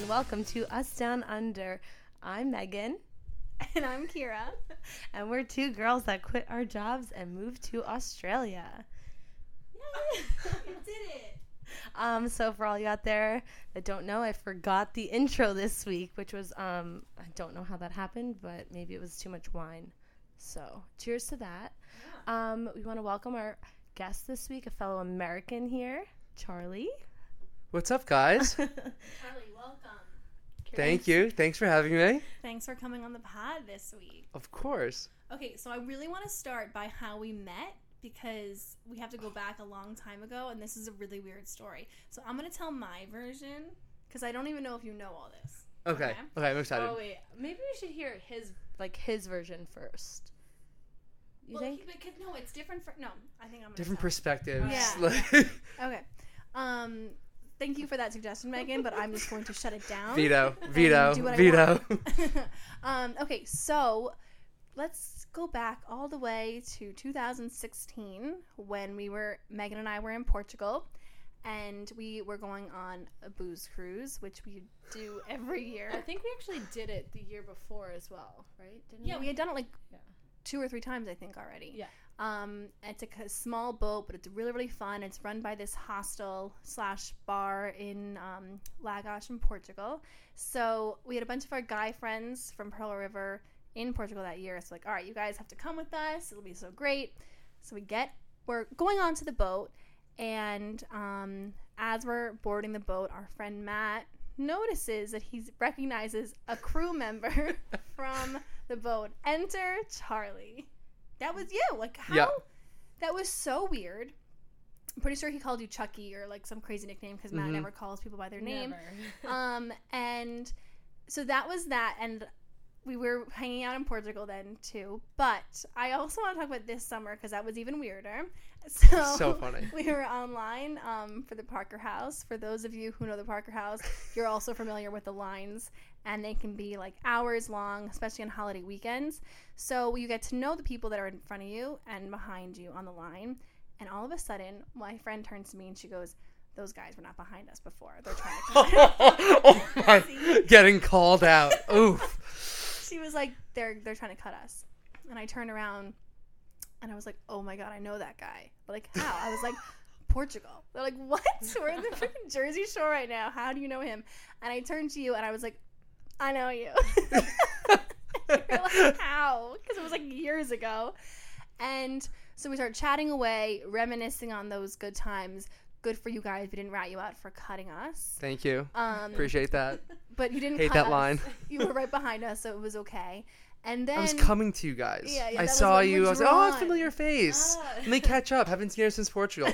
and welcome to Us Down Under. I'm Megan, And I'm Kira. and we're two girls that quit our jobs and moved to Australia. we did it. Um, so for all you out there that don't know, I forgot the intro this week, which was um, I don't know how that happened, but maybe it was too much wine. So cheers to that. Um, we want to welcome our guest this week, a fellow American here, Charlie. What's up, guys? Charlie, welcome. Thank you. Thanks for having me. Thanks for coming on the pod this week. Of course. Okay, so I really want to start by how we met because we have to go back a long time ago, and this is a really weird story. So I'm going to tell my version because I don't even know if you know all this. Okay. Okay. Okay, I'm excited. Oh wait, maybe we should hear his like his version first. You well, think? Because, no, it's different for. No, I think I'm gonna Different tell. perspectives. Yeah. Okay. Um, thank you for that suggestion, Megan, but I'm just going to shut it down. veto. Veto. do what I Veto. um, okay, so let's go back all the way to 2016 when we were Megan and I were in Portugal, and we were going on a booze cruise, which we do every year. I think we actually did it the year before as well, right? Didn't Yeah, we had done it like Yeah. two or three times, I think, already. Yeah. Um, it's a small boat, but it's really, really fun. It's run by this hostel slash bar in um, Lagos in Portugal. So we had a bunch of our guy friends from Pearl River in Portugal that year. So like, all right, you guys have to come with us. It'll be so great. So we get, we're going onto the boat, and um, as we're boarding the boat, our friend Matt notices that he recognizes a crew member from the boat. Enter Charlie. That was you. Like how? Yeah. That was so weird. I'm pretty sure he called you Chucky or like some crazy nickname because Matt Mhm. never calls people by their name. Never. Um, and so that was that, and we were hanging out in Portugal then too. But I also want to talk about this summer because that was even weirder. So, So funny. We were online um, for the Parker House. For those of you who know the Parker House, you're also familiar with the lines, and they can be like hours long, especially on holiday weekends. So you get to know the people that are in front of you and behind you on the line. And all of a sudden, my friend turns to me and she goes, "Those guys were not behind us before. They're trying to come." oh my. Getting called out. Oof. she was like, "They're they're trying to cut us," and I turned around, and I was like, "Oh my god, I know that guy." But like, how? I was like, "Portugal." They're like, "What? We're in the freaking Jersey Shore right now. How do you know him?" And I turned to you, and I was like, "I know you." Like, "How?" Because it was like years ago, and so we started chatting away, reminiscing on those good times. Good for you guys. We didn't rat you out for cutting us. Thank you. Um, Appreciate that. but you didn't Hate that us. line. You were right behind us, so it was okay. And then I was coming to you guys. Yeah, yeah, I saw you. I was like, oh, familiar face. Ah. Let me catch up. Haven't seen her since Portugal.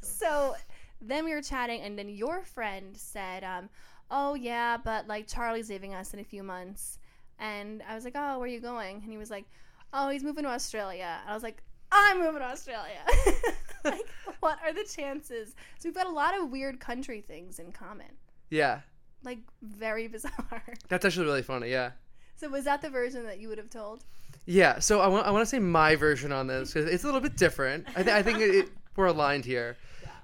so then we were chatting, and then your friend said, um, "Oh yeah, but like Charlie's leaving us in a few months." And I was like, "Oh, where are you going?" And he was like, "Oh, he's moving to Australia." And I was like, "I'm moving to Australia." like, what are the chances? So we've got a lot of weird country things in common. yeah. Like very bizarre. That's actually really funny. Yeah. So was that the version that you would have told? Yeah, so I want I want to say my version on this because it's a little bit different. I, th- I think it, it, we're aligned here,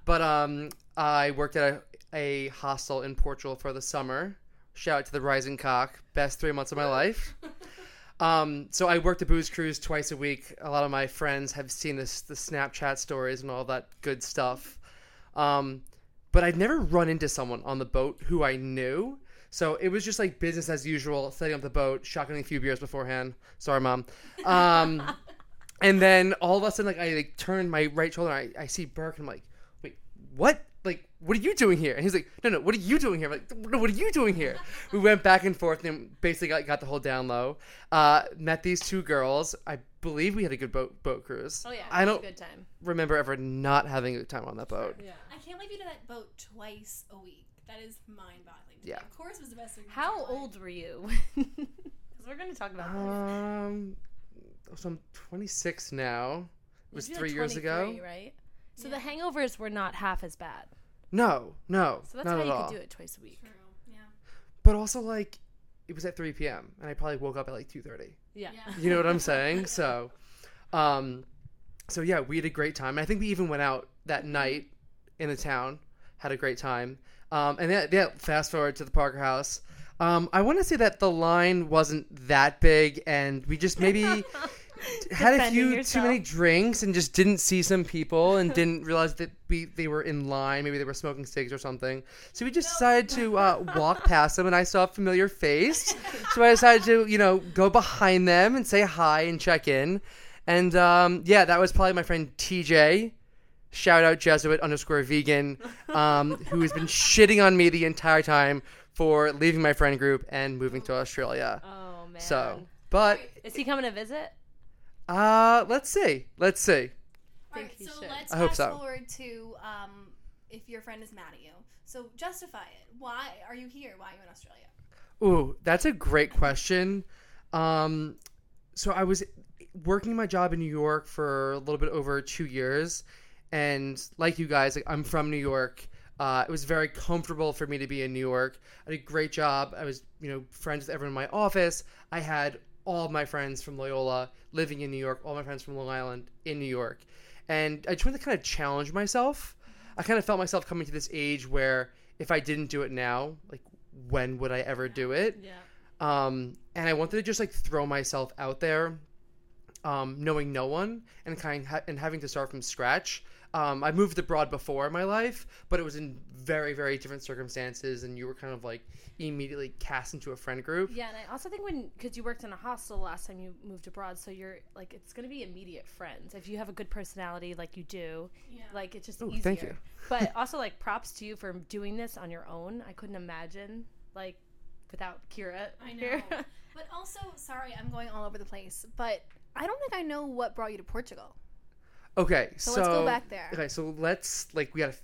but um, I worked at a, a hostel in Portugal for the summer. Shout out to the Rising Cock, best three months of my life. Um, so I worked a booze cruise twice a week. A lot of my friends have seen this the Snapchat stories and all that good stuff. Um, but I'd never run into someone on the boat who I knew. So it was just like business as usual, setting up the boat, shockingly a few beers beforehand. Sorry, mom. Um, and then all of a sudden, like I like turn my right shoulder, and I, I see Burke, and I'm like, wait, what? Like, what are you doing here? And he's like, no, no, what are you doing here? I'm like, no, what are you doing here? we went back and forth, and basically got, got the whole down low. Uh, met these two girls. I believe we had a good boat boat cruise. Oh yeah, I don't a good time. remember ever not having a good time on that boat. Yeah. I can't believe you did that boat twice a week. That is mind-boggling. Yeah. Of course, it was the best week. How old were you? Because we're going to talk about this. Um, so I'm 26 now. It was three like, years ago. 23, right? So Yeah. the hangovers were not half as bad. No, no, So that's not how at you all. could do it twice a week. True. Yeah. But also, like, it was at 3 p.m. and I probably woke up at like 2:30. Yeah. Yeah. You know what I'm saying? So, um, so yeah, we had a great time. I think we even went out that night in the town, had a great time. Um, and then, yeah, fast forward to the Parker House. Um, I want to say that the line wasn't that big, and we just maybe had a few yourself. too many drinks and just didn't see some people and didn't realize that we they were in line. Maybe they were smoking cigs or something. So we just decided to uh, walk past them, and I saw a familiar face. so I decided to, you know, go behind them and say hi and check in. And um, yeah, that was probably my friend TJ. Shout out Jesuit underscore vegan, um, who has been shitting on me the entire time for leaving my friend group and moving to Australia. Oh man. So, but is he coming to visit? Uh, let's see, let's see. All think right, he so should. let's I hope fast so. forward to um, if your friend is mad at you. So justify it. Why are you here? Why are you in Australia? Ooh, that's a great question. Um, so I was working my job in New York for a little bit over two years, and like you guys, like, I'm from New York. Uh, it was very comfortable for me to be in New York. I did a great job. I was, you know, friends with everyone in my office. I had all of my friends from Loyola living in New York, all my friends from Long Island in New York, and I just wanted to kind of challenge myself. I kind of felt myself coming to this age where if I didn't do it now, like when would I ever do it? Yeah. um, and I wanted to just like throw myself out there, um, knowing no one and kind ha- and having to start from scratch. Um, I moved abroad before in my life, but it was in very very different circumstances, and you were kind of like immediately cast into a friend group. Yeah, and I also think when because you worked in a hostel last time you moved abroad, so you're like it's gonna be immediate friends if you have a good personality like you do. Yeah. Like it's just Ooh, easier. thank you. but also like props to you for doing this on your own. I couldn't imagine like without Kira. I here. know. but also, sorry, I'm going all over the place. But I don't think I know what brought you to Portugal. Okay, So so, let's go back there. Okay, so let's like we gotta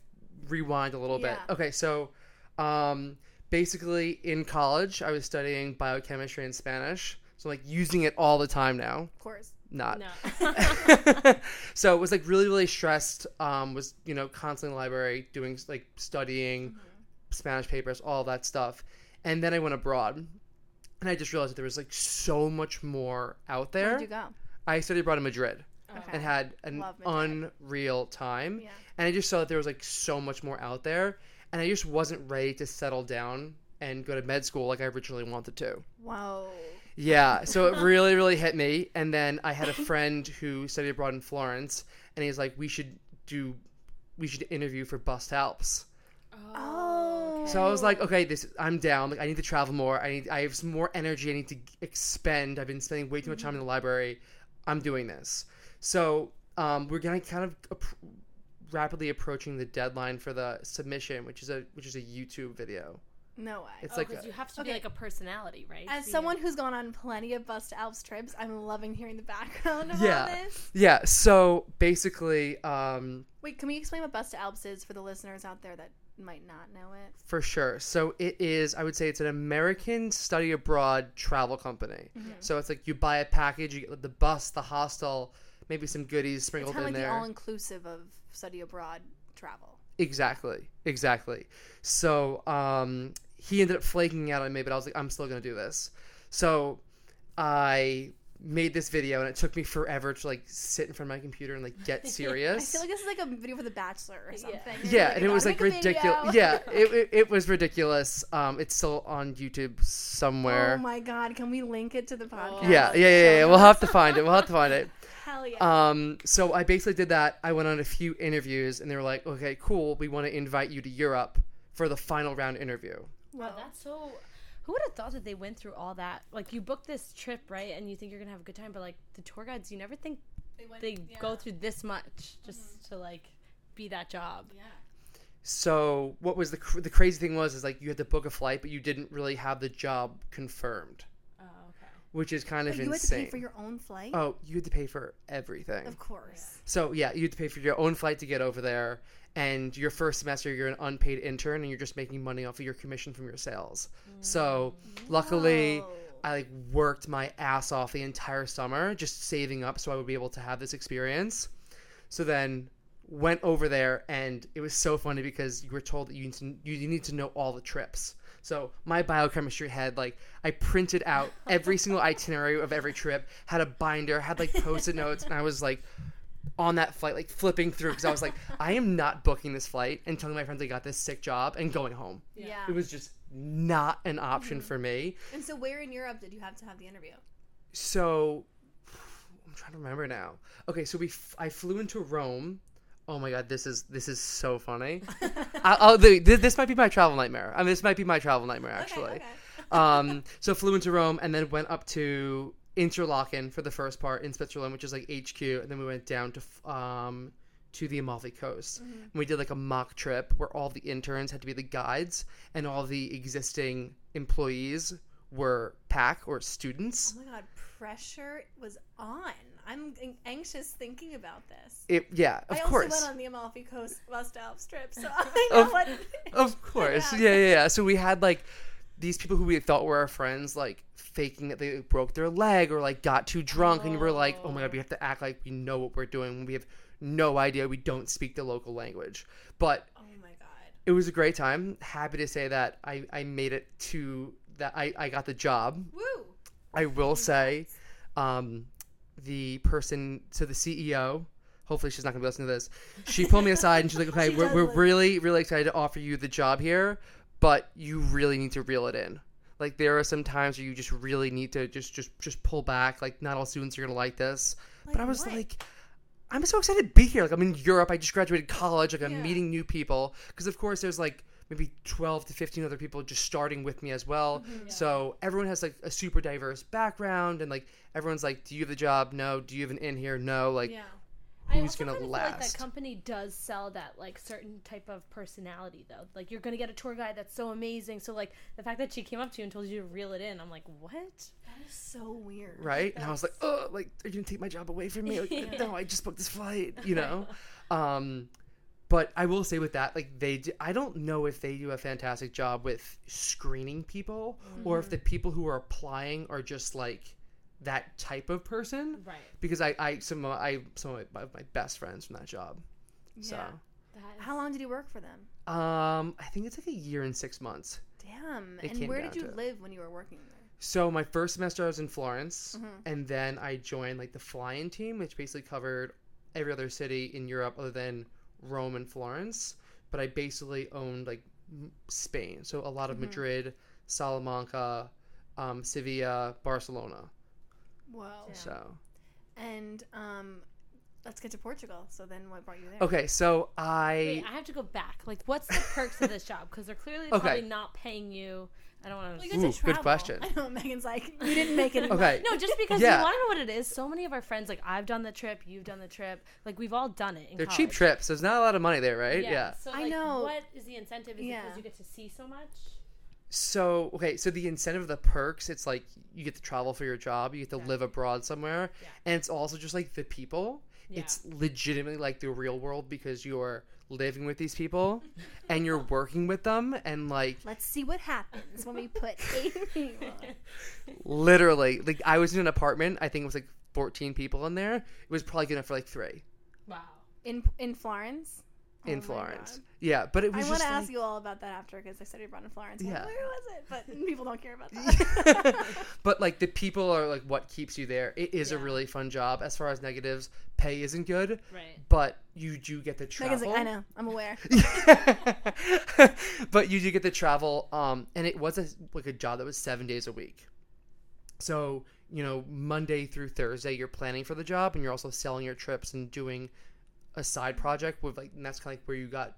rewind a little bit. Okay, so um, basically in college I was studying biochemistry and Spanish, so like using it all the time now. Of course. Not. no. so it was like really really stressed. Um, was you know constantly in the library doing like studying Spanish papers, all that stuff, and then I went abroad, and I just realized that there was like so much more out there. Where'd you go? I studied abroad in Madrid Okay. and had an Love unreal time. Yeah. And I just saw that there was like so much more out there, and I just wasn't ready to settle down and go to med school like I originally wanted to. Whoa. Yeah, so it really, really hit me. And then I had a friend who studied abroad in Florence, and he's like, "We should do, we should interview for Bust Alps." Oh. So I was like, "Okay, this, I'm down. Like, I need to travel more. I need, I have some more energy. I need to expend. I've been spending way too much mm-hmm. time in the library. I'm doing this." So um, we're gonna kind of ap- rapidly approaching the deadline for the submission, which is a which is a YouTube video. No way. It's Oh, like 'cause a- you have to Okay. be like a personality, right? As Be- someone who's gone on plenty of Bus2alps trips, I'm loving hearing the background of Yeah. all this. yeah. So basically, um, Wait, can we explain what Bus2alps is for the listeners out there that might not know it? For sure. So it is, I would say it's an American study abroad travel company. Mm-hmm. So it's like you buy a package, you get the bus, the hostel, maybe some goodies It's sprinkled kind of in like the there. all inclusive of study abroad travel. exactly. Exactly. So um, he ended up flaking out on me, but I was like, I'm still going to do this. So I made this video and it took me forever to like sit in front of my computer and like get serious. I feel like this is like a video for The Bachelor or something. You're yeah, like, and it was like ridiculous. Yeah, it, it, it was ridiculous. Um, it's still on YouTube somewhere. Oh my god, can we link it to the podcast? Yeah, yeah, yeah, yeah. We'll have to find it. We'll have to find it. Hell yeah. Um, so I basically did that. I went on a few interviews, and they were like, "Okay, cool. We want to invite you to Europe for the final round interview." Wow, that's so. Who would have thought that they went through all that? Like you book this trip, right, and you think you're gonna have a good time, but like the tour guides, you never think went- they yeah. go through this much just to like be that job. Yeah. So what was the cr- the crazy thing was is like you had to book a flight, but you didn't really have the job confirmed, okay. Which is kind But of you had to insane. pay for your own flight? oh, you had to pay for everything. Of course. So yeah, you had to pay for your own flight to get over there, and your first semester you're an unpaid intern, and you're just making money off of your commission from your sales. So mm. luckily, Whoa. I like worked my ass off the entire summer just saving up so I would be able to have this experience. So then went over there, and it was so funny because you were told that you need to, you need to know all the trips. So my biochemistry had like I printed out every single itinerary of every trip, had a binder, had like post-it notes, and I was like on that flight, like flipping through because I was like, I am not booking this flight and telling my friends I got this sick job and going home. Yeah. It was just not an option Mm-hmm. for me. And so, where in Europe did you have to have the interview? So I'm trying to remember now. Okay, so we f- I flew into Rome. Oh my god, this is this is so funny. I, I'll, this might be my travel nightmare. I mean, this might be my travel nightmare actually. Okay, um, so flew into Rome and then went up to Interlaken for the first part in Switzerland, which is like HQ, and then we went down to um to the Amalfi Coast. Mm-hmm. And we did like a mock trip where all the interns had to be the guides, and all the existing employees were pack or students. Oh my god, pressure was on. I'm anxious thinking about this. It yeah, of I also course. went on the Amalfi Coast Bus2alps trip, so I know Of- what. Of course. Yeah. Yeah, yeah. So we had like these people who we thought were our friends, like faking that they broke their leg or like got too drunk, and we're like, oh my god, we have to act like we know what we're doing when we have no idea we don't speak the local language. But Oh my god. it was a great time. Happy to say that I, I made it to that I, I got the job. Woo! I will say, um, the person, so the CEO, hopefully she's not gonna be listening to this. She pulled me aside and she's like, "Okay, She we're, does we're listen. really really excited to offer you the job here, but you really need to reel it in. Like there are some times where you just really need to just just just pull back. Like not all students are gonna like this." but I was what? like. I'm so excited to be here. Like I'm in Europe. I just graduated college. Like I'm Yeah. meeting new people. Because of course there's like maybe 12 to 15 other people just starting with me as well. Mm-hmm. So everyone has like a super diverse background and like everyone's like, do you have the job? No. Do you have an in here? No. Like Yeah. I who's also gonna kinda feel like last? that company does sell that like certain type of personality though. Like you're gonna get a tour guide that's so amazing. So like the fact that she came up to you and told you to reel it in, I'm like, what? That is so weird. right? And I was like, oh, like are you gonna take my job away from me? Like, No, I just booked this flight. You know. um, but I will say with that, like they, do, I don't know if they do a fantastic job with screening people, or if the people who are applying are just like that type of person. Right. Because I, I some of I some of my, my best friends from that job. So. Yeah. That is- How long did you work for them? Um, I think it's like a year and six months. Damn. It and where did you to it. live when you were working there? So my first semester I was in Florence, Mm-hmm. and then I joined like the fly-in team, which basically covered every other city in Europe other than Rome and Florence. But I basically owned like Spain, so a lot of Mm-hmm. Madrid, Salamanca, um, Sevilla, Barcelona. Whoa. So And um, let's get to Portugal. So then, what brought you there? okay, so I Wait, I have to go back. Like, what's the perks of this job? Because they're clearly Okay. probably not paying you. I don't want Well, to. you get Ooh, to good question. I know Megan's like, you didn't make it. okay. No, just because Yeah. you want to know what it is. So many of our friends, like I've done the trip, you've done the trip, like we've all done it. In They're cheap college. trips. There's not a lot of money there, right? yeah. So I know. What is the incentive? Is it Yeah. because you get to see so much? So okay, so the incentive of the perks, it's like you get to travel for your job, you get to live abroad somewhere, Yeah. and it's also just like the people. Yeah. It's legitimately like the real world because you're living with these people and you're working with them and like Let's see what happens when we put eight people. literally like I was in an apartment, I think it was like 14 people in there. It was probably good enough for like 3 Wow. in in Florence. In Oh Florence. Yeah, but it was I want to like, ask you all about that after because I studied abroad in Florence. I'm like, Yeah. Where was it? But people don't care about that. but like the people are like what keeps you there. It is a really fun job. As far as negatives, pay isn't good, Right. but you do get the travel. Like, I know, I'm aware. but you do get to travel um and it was a, like a job that was seven days a week so you know monday through thursday you're planning for the job and you're also selling your trips and doing a side project with like and that's kind of like where you got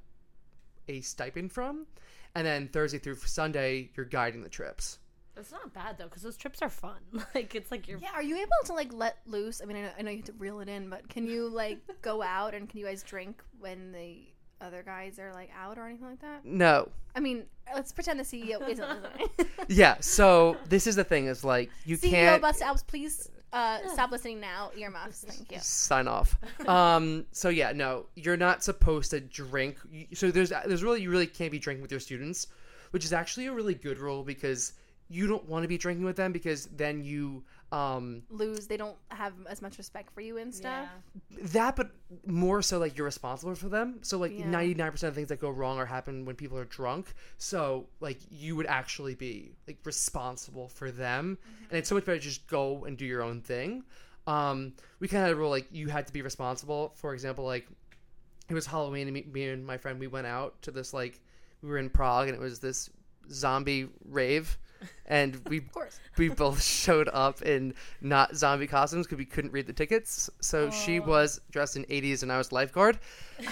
a stipend from and then thursday through sunday you're guiding the trips It's not bad though, because those trips are fun. like it's like you're. Yeah, are you able to like let loose? I mean, I know, I know you have to reel it in, but can you like go out and can you guys drink when the other guys are like out or anything like that? no I mean, let's pretend the CEO isn't listening. yeah so this is the thing is like you CEO can't Bust Alps, please uh, stop listening now. Earmuffs, thank you. sign off. um, so yeah, no, you're not supposed to drink. So there's there's really you really can't be drinking with your students, which is actually a really good rule because you don't want to be drinking with them because then you um Lose, they don't have as much respect for you and stuff. Yeah. that but more so like you're responsible for them so like Yeah. 99% of things that go wrong or happen when people are drunk so like you would actually be like responsible for them and it's so much better to just go and do your own thing Um, we kind of had a rule like you had to be responsible. For example, like it was Halloween, and me, me and my friend we went out to this like we were in Prague, and it was this zombie rave, and we we both showed up in not zombie costumes because we couldn't read the tickets. So she was dressed in 80s and I was lifeguard.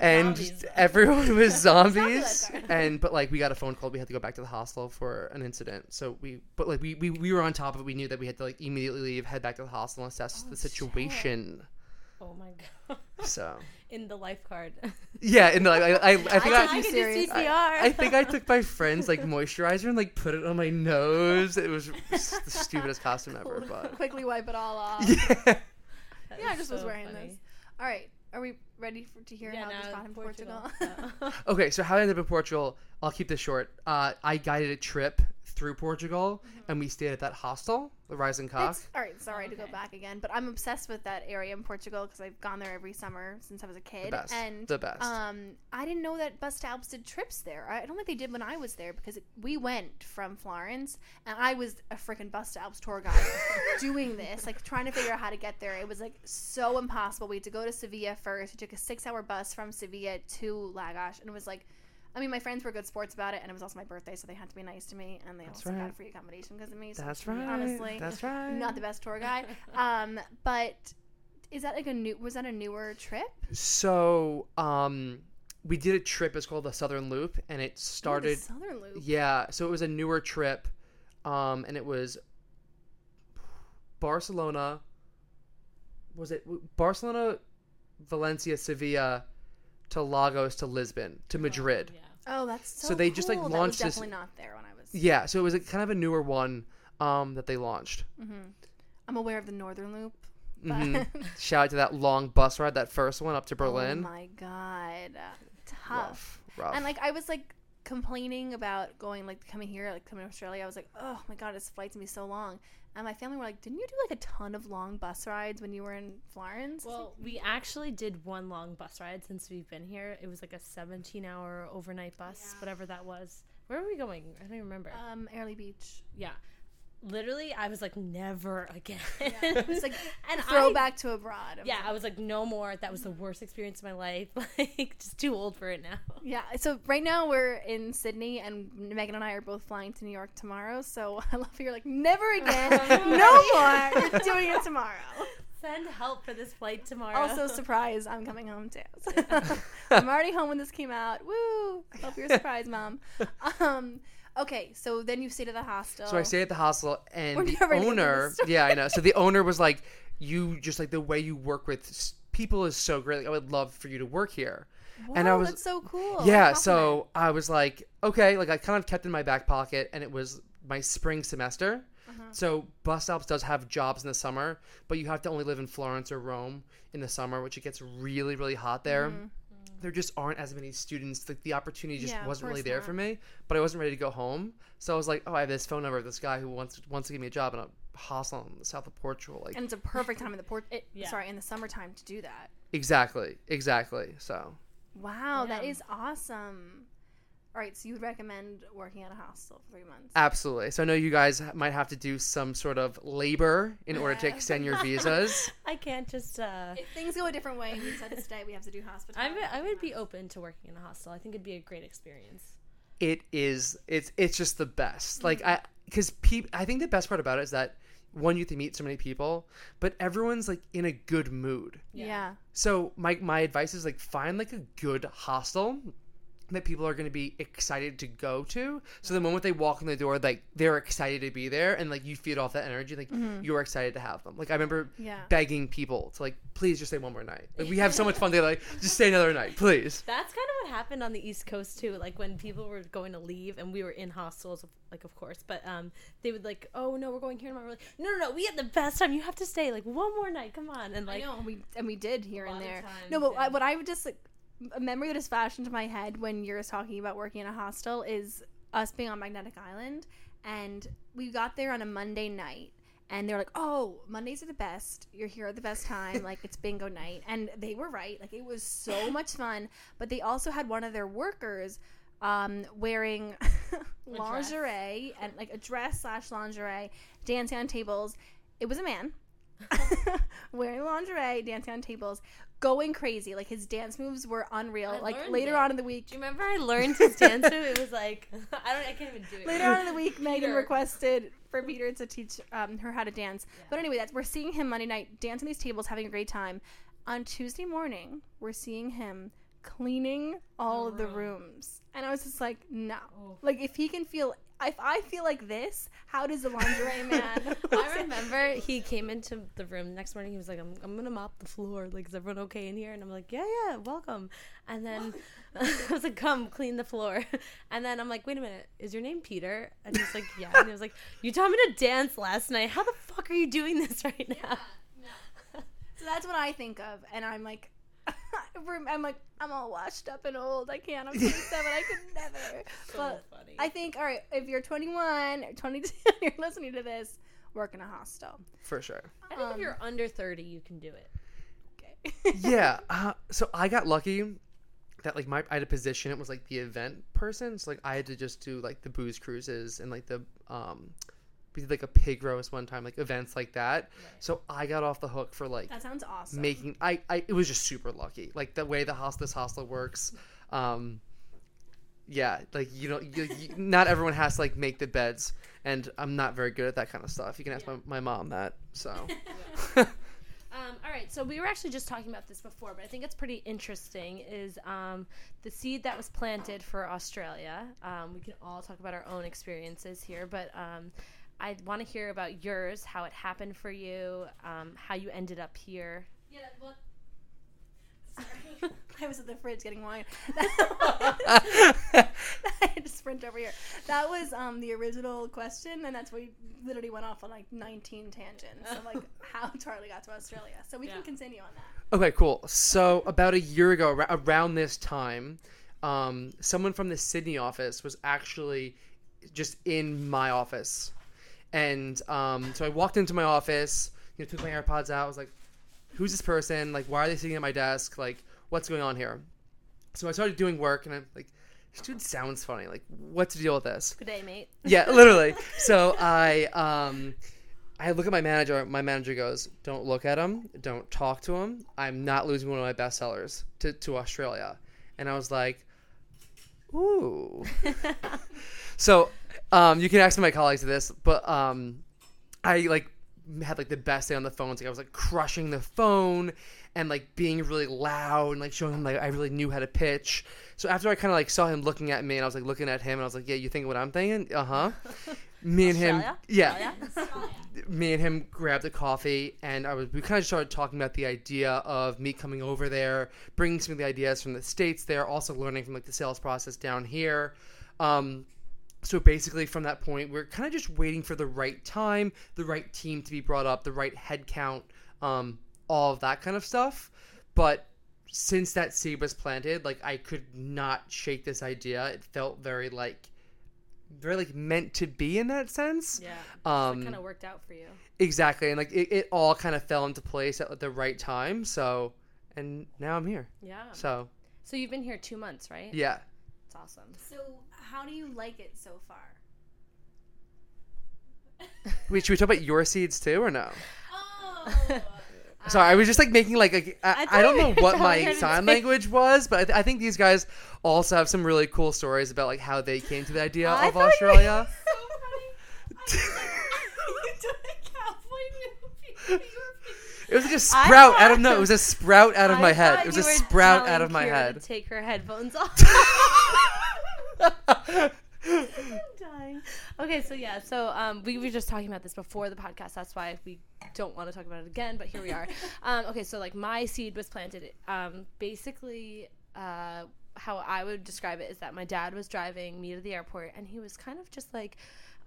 and Zombies. everyone was zombies. and but like we got a phone call, we had to go back to the hostel for an incident. So we but like we, we, we were on top of it. We knew that we had to like immediately leave, head back to the hostel and assess Oh, the shit. situation. Oh my god. So In the lifeguard. yeah, and like I, I, I think took I, you serious. I think I took my friend's like moisturizer and like put it on my nose. It was the stupidest costume ever, but Quickly wipe it all off. yeah. Yeah, I is just was wearing funny. this. All right. Are we ready for, to hear Yeah, how this now got in Portugal? Portugal. Okay, so how I ended up in Portugal, I'll keep this short. Uh, I guided a trip through Portugal, and we stayed at that hostel, the Rising Cock. It's, all right, sorry to go back again, but I'm obsessed with that area in Portugal because I've gone there every summer since I was a kid. The best. And the best. um, I didn't know that Bus2alps did trips there. I don't think they did when I was there because it, we went from Florence, and I was a freaking Bus2alps tour guide doing this, like trying to figure out how to get there. It was like so impossible. We had to go to Sevilla first. We took a six-hour bus from Sevilla to Lagos, and it was like. I mean, my friends were good sports about it, and it was also my birthday, so they had to be nice to me, and they That's also right. got free accommodation because of me. So That's right. Honestly, That's right. not the best tour guide. Um, but is that like a new? Was that a newer trip? So, um, we did a trip. It's called the Southern Loop, and it started. Southern Loop. Yeah, so it was a newer trip, um, and it was Barcelona. Was it Barcelona, Valencia, Sevilla, to Lagos to Lisbon to Madrid? Yeah. Oh, that's so. So they just, like, cool. launched that was this- definitely not there when I was. Yeah, so it was a kind of a newer one um, that they launched. hmm I'm aware of the Northern Loop. But Mhm. Shout out to that long bus ride, that first one up to Berlin. oh my god, tough. rough, rough. And like I was like complaining about going like coming here, like coming to Australia. I was like, oh my god, this flight's gonna be so long. And my family were like, didn't you do like a ton of long bus rides when you were in Florence? Well, we actually did one long bus ride since we've been here. It was like a 17 hour overnight bus, whatever that was. Where were we going? I don't even remember. um, Airlie Beach. yeah. Literally, I was like, never again. It's like and I, throwback to abroad. I was yeah, like, I was like, no more. That was the worst experience of my life. Like, just too old for it now. Yeah, so right now we're in Sydney, and Megan and I are both flying to New York tomorrow. So I love you're like, never again, no more. You're doing it tomorrow. Send help for this flight tomorrow. Also, surprise, I'm coming home too. I'm already home when this came out. Woo! Hope you're surprised, mom. Um, okay, so then you stayed at the hostel. So I stayed at the hostel, and We're the never gonna get to owner, yeah, I know. So the owner was like, "You just like the way you work with people is so great. Like, I would love for you to work here." Whoa, and I was- that's so cool. yeah. So I was like, "Okay." Like I kind of kept in my back pocket, and it was my spring semester. Uh-huh. So Bus2alps does have jobs in the summer, but you have to only live in Florence or Rome in the summer, which it gets really, really hot there. Mhm. There just aren't as many students. Like the opportunity just Yeah, wasn't really there not. for me. But I wasn't ready to go home, so I was like, "Oh, I have this phone number of this guy who wants wants to give me a job in a hostel in the south of Portugal." Like And it's a perfect time in the port. It, Yeah. Sorry, in the summertime to do that. exactly, exactly. So Wow, that Yeah. is awesome. All right, so you would recommend working at a hostel for three months? absolutely. So I know you guys might have to do some sort of labor in order to extend your visas. I can't just. uh if things go a different way, and we decide to stay. We have to do I would, I would be open to working in a hostel. I think it'd be a great experience. it is it's it's just the best like i because peop i think the best part about it is that one you get to meet so many people but everyone's like in a good mood Yeah. so my my advice is like find like a good hostel that people are going to be excited to go to so the moment they walk in the door like they're excited to be there and like you feed off that energy like you're excited to have them like i remember Yeah. begging people to like please just stay one more night like we have so much fun together like just stay another night please That's kind of what happened on the East Coast too. Like when people were going to leave, and we were in hostels, like of course, but um, they would like, oh no, we're going here tomorrow. We're like, no, no, no, we had the best time. You have to stay like one more night. Come on, and like, I know, and we and we did here A and there. times, no, but yeah. I, what I would just like, a memory that is flashed into my head when you're talking about working in a hostel is us being on Magnetic Island, and we got there on a Monday night. And they're like, "Oh, Mondays are the best. You're here at the best time. Like it's bingo night." And they were right. Like it was so much fun. But they also had one of their workers um, wearing lingerie and like a dress slash lingerie, dancing on tables. It was a man, wearing lingerie, dancing on tables, going crazy. Like his dance moves were unreal. I like later it. on in the week, Do you remember I learned his dance move? It was like I don't. I can't even do it. later on in the week, Megan Peter. requested for Peter to teach um, her how to dance. But anyway, that's we're seeing him Monday night dancing these tables, having a great time. On Tuesday morning, we're seeing him cleaning all The of the room. rooms, and I was just like, no. Oh. Like if he can feel, if I feel like this, how does the lingerie man? I remember he came into the room the next morning. He was like, "I'm, I'm gonna mop the floor. Like, is everyone okay in here?" And I'm like, "Yeah, yeah, welcome." And then I was like, "Come clean the floor." And then I'm like, "Wait a minute, is your name Peter?" And he's like, "Yeah." And he was like, "You taught me to dance last night. How the fuck are you doing this right now?" So that's what I think of, and I'm like, I'm like, I'm all washed up and old. I can't. I'm 27. I could never. but funny. I think, all right, if you're 21 or 22, you're listening to this, work in a hostel. For sure. I think if um, you're under 30, you can do it. Okay. yeah. Uh, so I got lucky that like my I had a position. It was like the event person. So like I had to just do like the booze cruises and like the um, we did like a pig roast one time, like events like that. So I got off the hook for like that sounds awesome. making. I I it was just super lucky. Like the way the host this hostel works. Um, yeah, like you know, you, you, not everyone has to like make the beds, and I'm not very good at that kind of stuff. You can ask my, my mom that. So. Um, all right, so we were actually just talking about this before, but I think it's pretty interesting. Is um, the seed that was planted for Australia? Um, we can all talk about our own experiences here, but um, I want to hear about yours, how it happened for you, um, how you ended up here. Yeah, well, sorry. I was at the fridge getting wine. I had to sprint over here. That was um, the original question, and that's where we literally went off on like 19 tangents of like how Charlie got to Australia. So we Yeah. can continue on that. Okay, cool. So about a year ago, around this time, um, someone from the Sydney office was actually just in my office, and um, so I walked into my office, you know, took my AirPods out. I was like, "Who's this person? Like, why are they sitting at my desk? Like, what's going on here?" So I started doing work, and I'm like, "This dude sounds funny. Like, what's the deal with this?" Good day, mate. yeah, literally. So I um I look at my manager. My manager goes, "Don't look at him. Don't talk to him. I'm not losing one of my best sellers to to Australia." And I was like, "Ooh." so um, you can ask my colleagues this, but um, I like had like the best day on the phone. Like I was like crushing the phone and like being really loud and like showing him like I really knew how to pitch. So after I kind of like saw him looking at me and I was like looking at him and I was like, yeah, you think what I'm thinking? Uh huh. Me and him, Australia? yeah. Me and him grabbed a coffee and I was we kind of started talking about the idea of me coming over there, bringing some of the ideas from the states there, also learning from like the sales process down here. Um, so basically, from that point, we're kind of just waiting for the right time, the right team to be brought up, the right head count, um, all of that kind of stuff. But since that seed was planted, like I could not shake this idea. It felt very like, very like meant to be in that sense. Yeah, Um, kind of worked out for you. exactly, and like it, it all kind of fell into place at the right time. So, and now I'm here. Yeah. So So you've been here two months, right? yeah. It's awesome. So, how do you like it so far? Wait, should we talk about your seeds too, or no? Oh, Sorry, I was just like making like a, I I, I don't know what my sign language was, but I, th- I think these guys also have some really cool stories about like how they came to the idea I of thought you were- Australia. so funny. you did a cowboy movie. It was like a sprout out of no, it was a sprout out of I my head. It was a sprout out of my Kira head. To take her headphones off. I'm dying. Okay, so yeah, so um, we were just talking about this before the podcast. That's why we don't want to talk about it again, but here we are. um, okay, so like my seed was planted. Um, basically, uh, how I would describe it is that my dad was driving me to the airport, and he was kind of just like,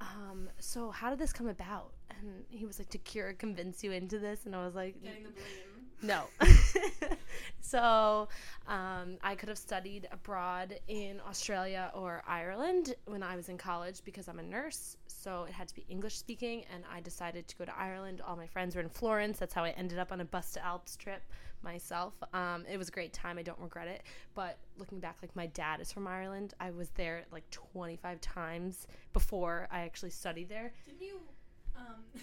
um, "So how did this come about?" And he was like, "Did Kira convince you into this?" And I was like, Getting the blame. no. so um, I could have studied abroad in Australia or Ireland when I was in college because I'm a nurse. So it had to be English speaking, and I decided to go to Ireland. All my friends were in Florence. That's how I ended up on a Bus2alps trip myself. Um, it was a great time. I don't regret it. But looking back, like my dad is from Ireland. I was there like 25 times before I actually studied there. Didn't you? Um,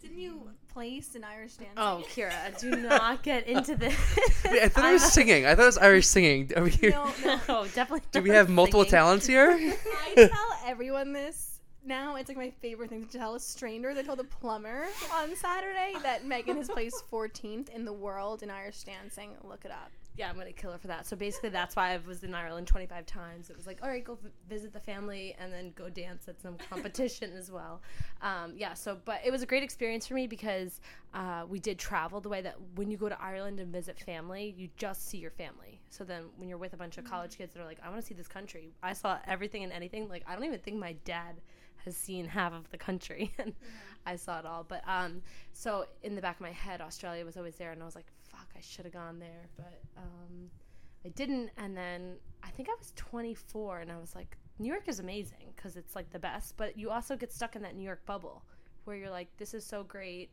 Didn't you place an Irish dancing? Oh, Kira, do not get into this. Wait, I thought it was singing. I thought it was Irish singing. Are we, no, no. Oh, definitely. do we have multiple singing. talents here? I tell everyone this now. It's like my favorite thing to tell a stranger. I told a plumber on Saturday that Megan has placed 14th in the world in Irish dancing. Look it up. Yeah, I'm gonna kill her for that. So basically, that's why I was in Ireland 25 times. It was like, all right, go v- visit the family and then go dance at some competition as well. Um, yeah. So, but it was a great experience for me because uh, we did travel the way that when you go to Ireland and visit family, you just see your family. So then, when you're with a bunch of college kids that are like, I want to see this country. I saw everything and anything. Like, I don't even think my dad has seen half of the country, and I saw it all. But um, so in the back of my head, Australia was always there, and I was like, I should have gone there, but um, I didn't. And then I think I was 24, and I was like, New York is amazing because it's like the best, but you also get stuck in that New York bubble where you're like, this is so great.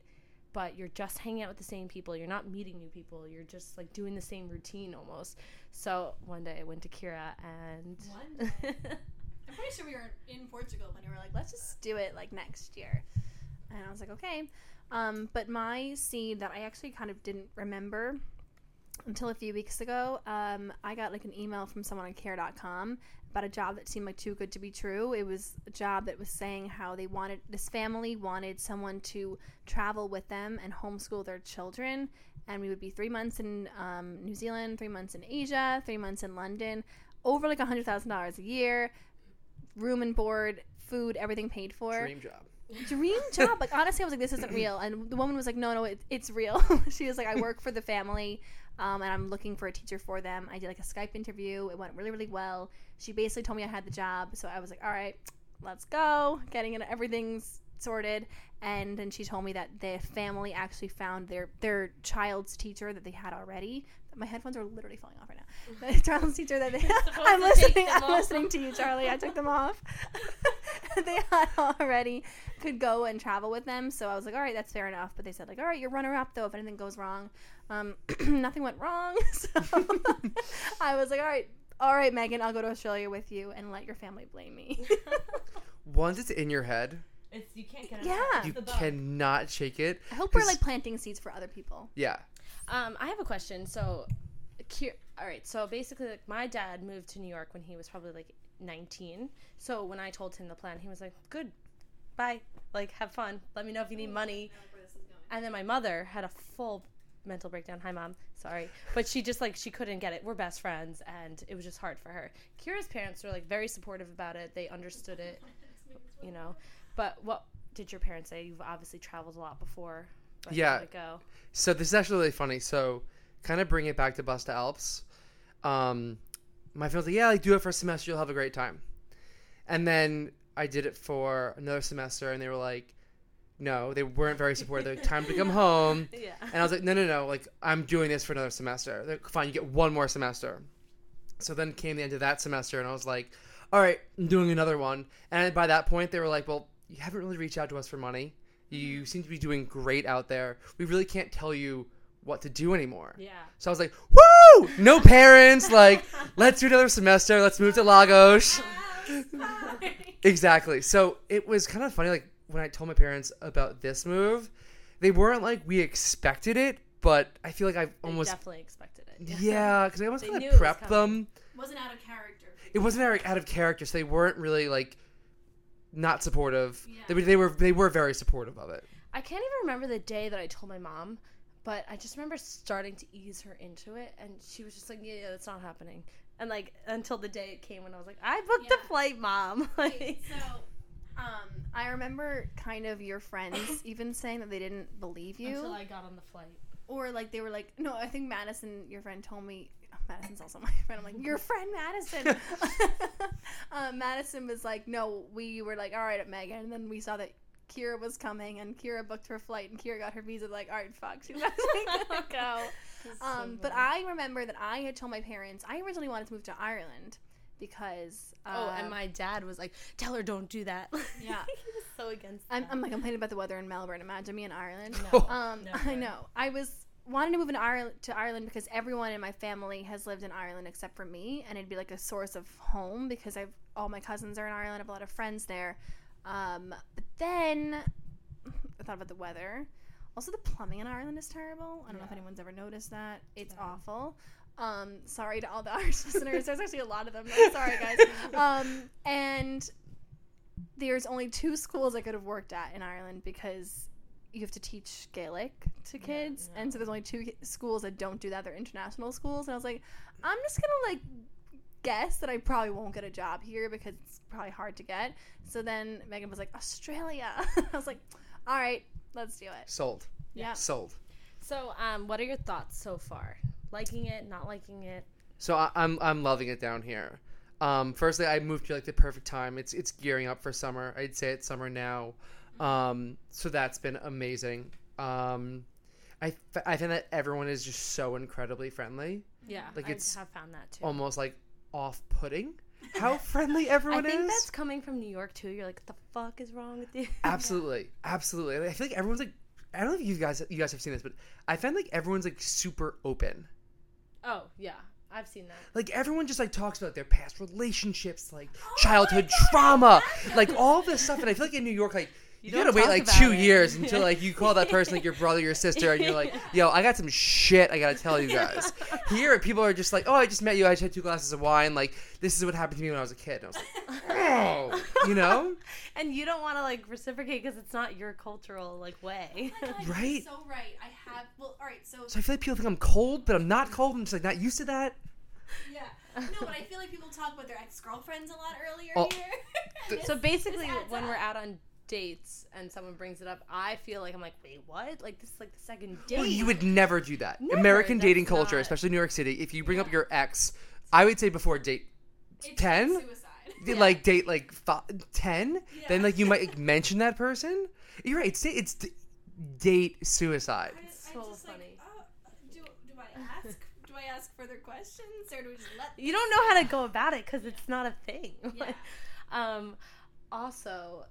But you're just hanging out with the same people. You're not meeting new people. You're just like doing the same routine almost. So one day I went to Kira and One I'm pretty sure we were in Portugal when we were like, let's just do it like next year. And I was like, okay. Um, but my seed that I actually kind of didn't remember until a few weeks ago, um, I got like an email from someone on care.com about a job that seemed like too good to be true. It was a job that was saying how they wanted, this family wanted someone to travel with them and homeschool their children. And we would be three months in um, New Zealand, three months in Asia, three months in London, over like a $100,000 a year, room and board, food, everything paid for Dream job. Dream job. Like honestly, I was like, this isn't real. And the woman was like, no, no, it, it's real. she was like, I work for the family, um, and I'm looking for a teacher for them. I did like a Skype interview. It went really, really well. She basically told me I had the job, so I was like, all right, let's go. Getting it, everything's sorted. And then she told me that the family actually found their their child's teacher that they had already. My headphones are literally falling off right. The child's teacher that they supposed I'm listening. I'm off. listening to you, Charlie. I took them off. they had already could go and travel with them. So I was like, all right, that's fair enough. But they said like, all right, you're runner up though. If anything goes wrong, um, nothing went wrong. So I was like, all right, all right, Megan, I'll go to Australia with you and let your family blame me. Once it's in your head, it's you can't get it. Yeah. out. you the cannot shake it. I hope we're like planting seeds for other people. Yeah. Um, I have a question. So, Ki- all right. So basically, like my dad moved to New York when he was probably like 19. So when I told him the plan, he was like, "Good, bye. Like, have fun. Let me know if you need money." And then my mother had a full mental breakdown. Hi, mom. Sorry, but she just like she couldn't get it. We're best friends, and it was just hard for her. Kira's parents were like very supportive about it. They understood it, you know. But what did your parents say? You've obviously traveled a lot before. Yeah. go. So this is actually really funny. So kind of bring it back to Bus2alps. Um, my like, yeah, like do it for a semester, you'll have a great time. And then I did it for another semester, and they were like, no, they weren't very supportive. They're like, time to come home. Yeah. And I was like, no, no, no, like I'm doing this for another semester. They're like, fine, you get one more semester. So then came the end of that semester, and I was like, all right, I'm doing another one. And by that point, they were like, well, you haven't really reached out to us for money. You seem to be doing great out there. We really can't tell you what to do anymore. Yeah. So I was like, woo! No parents. Like, let's do another semester. Let's move to Lagos. Exactly. So it was kind of funny. Like when I told my parents about this move, they weren't like we expected it, but I feel like I They almost definitely expected it. yeah, because I almost They kind knew of it was prepped coming. them. Wasn't out of character. It wasn't out of character, so they weren't really like not supportive. Yeah. They, were- they were they were very supportive of it. I can't even remember the day that I told my mom, but I just remember starting to ease her into it, and she was just like, "Yeah, yeah that's not happening." And like until the day it came when I was like, "I booked Yeah. the flight, mom." so, um, I remember kind of your friends even saying that they didn't believe you. until I got on the flight. or like they were like no i think madison your friend told me madison's also my friend i'm like your friend madison uh, madison was like no we were like all right megan and then we saw that kira was coming and kira booked her flight and kira got her visa like all right fuck she's actually gonna go um, but i remember that i had told my parents i originally wanted to move to ireland because uh, oh, and my dad was like, "Tell her don't do that." Yeah. he was so against. I'm. I'm like complaining about the weather in melbourne imagine me in ireland No. Um. I know. I was wanting to move in Ireland to Ireland because everyone in my family has lived in Ireland except for me, and it'd be like a source of home because I've all my cousins are in Ireland. I have a lot of friends there. Um, but then I thought about the weather. Also, the plumbing in Ireland is terrible. I don't know if anyone's ever noticed that. It's Yeah. awful. Um, sorry to all the Irish listeners. There's actually a lot of them. Sorry, guys. Um, and there's only two schools I could have worked at in Ireland because you have to teach Gaelic to kids, yeah. and so there's only two schools that don't do that. They're international schools, and I was like, I'm just gonna like guess that I probably won't get a job here because it's probably hard to get. So then Megan was like, Australia. I was like, all right, let's do it. Sold. Yeah. Sold. So, um, what are your thoughts so far? Liking it, not liking it? So I, I'm I'm loving it down here. Um, firstly, I moved to like the perfect time. It's it's gearing up for summer. I'd say it's summer now. Um, so that's been amazing. Um, I f- I think that everyone is just so incredibly friendly, Yeah, Like, I it's have found that too. almost like off-putting. How friendly everyone I think is. that's coming from New York too. You're like, what the fuck is wrong with you? Absolutely, absolutely. I feel like everyone's like. I don't know if you guys you guys have seen this, but I find like everyone's like super open. oh yeah, I've seen that. like everyone just like talks about their past relationships, like oh childhood trauma, like all this stuff. And I feel like in New York, like you, don't gotta wait like two it. years until like you call that person like your brother, your sister, and you're like, yo, I got some shit I gotta tell you guys. Here, people are just like, oh, I just met you, I just had two glasses of wine, like this is what happened to me when I was a kid. And I was like, oh, you know, And you don't want to like reciprocate because it's not your cultural like way. Right? So right. I have. Well, all right. So so I feel like people think I'm cold, but I'm not cold. I'm just like not used to that. yeah. No, but I feel like people talk about their ex girlfriends a lot earlier Oh. here. so basically, This adds when we're out on dates and someone brings it up, I feel like I'm like, wait, what? Like this is like the second date. Well, you would never do that. Never, American dating culture, not- especially New York City, if you bring up your ex, I would say before date 10? Suicide. did, like date like fi- 10 then like you might like, mention that person you're right it's, it's d- date suicide I- I So just, like, funny. oh, do, do I ask? do I ask further questions, or do we just let? you don't know how to go about it because it's not a thing. Yeah. um, also,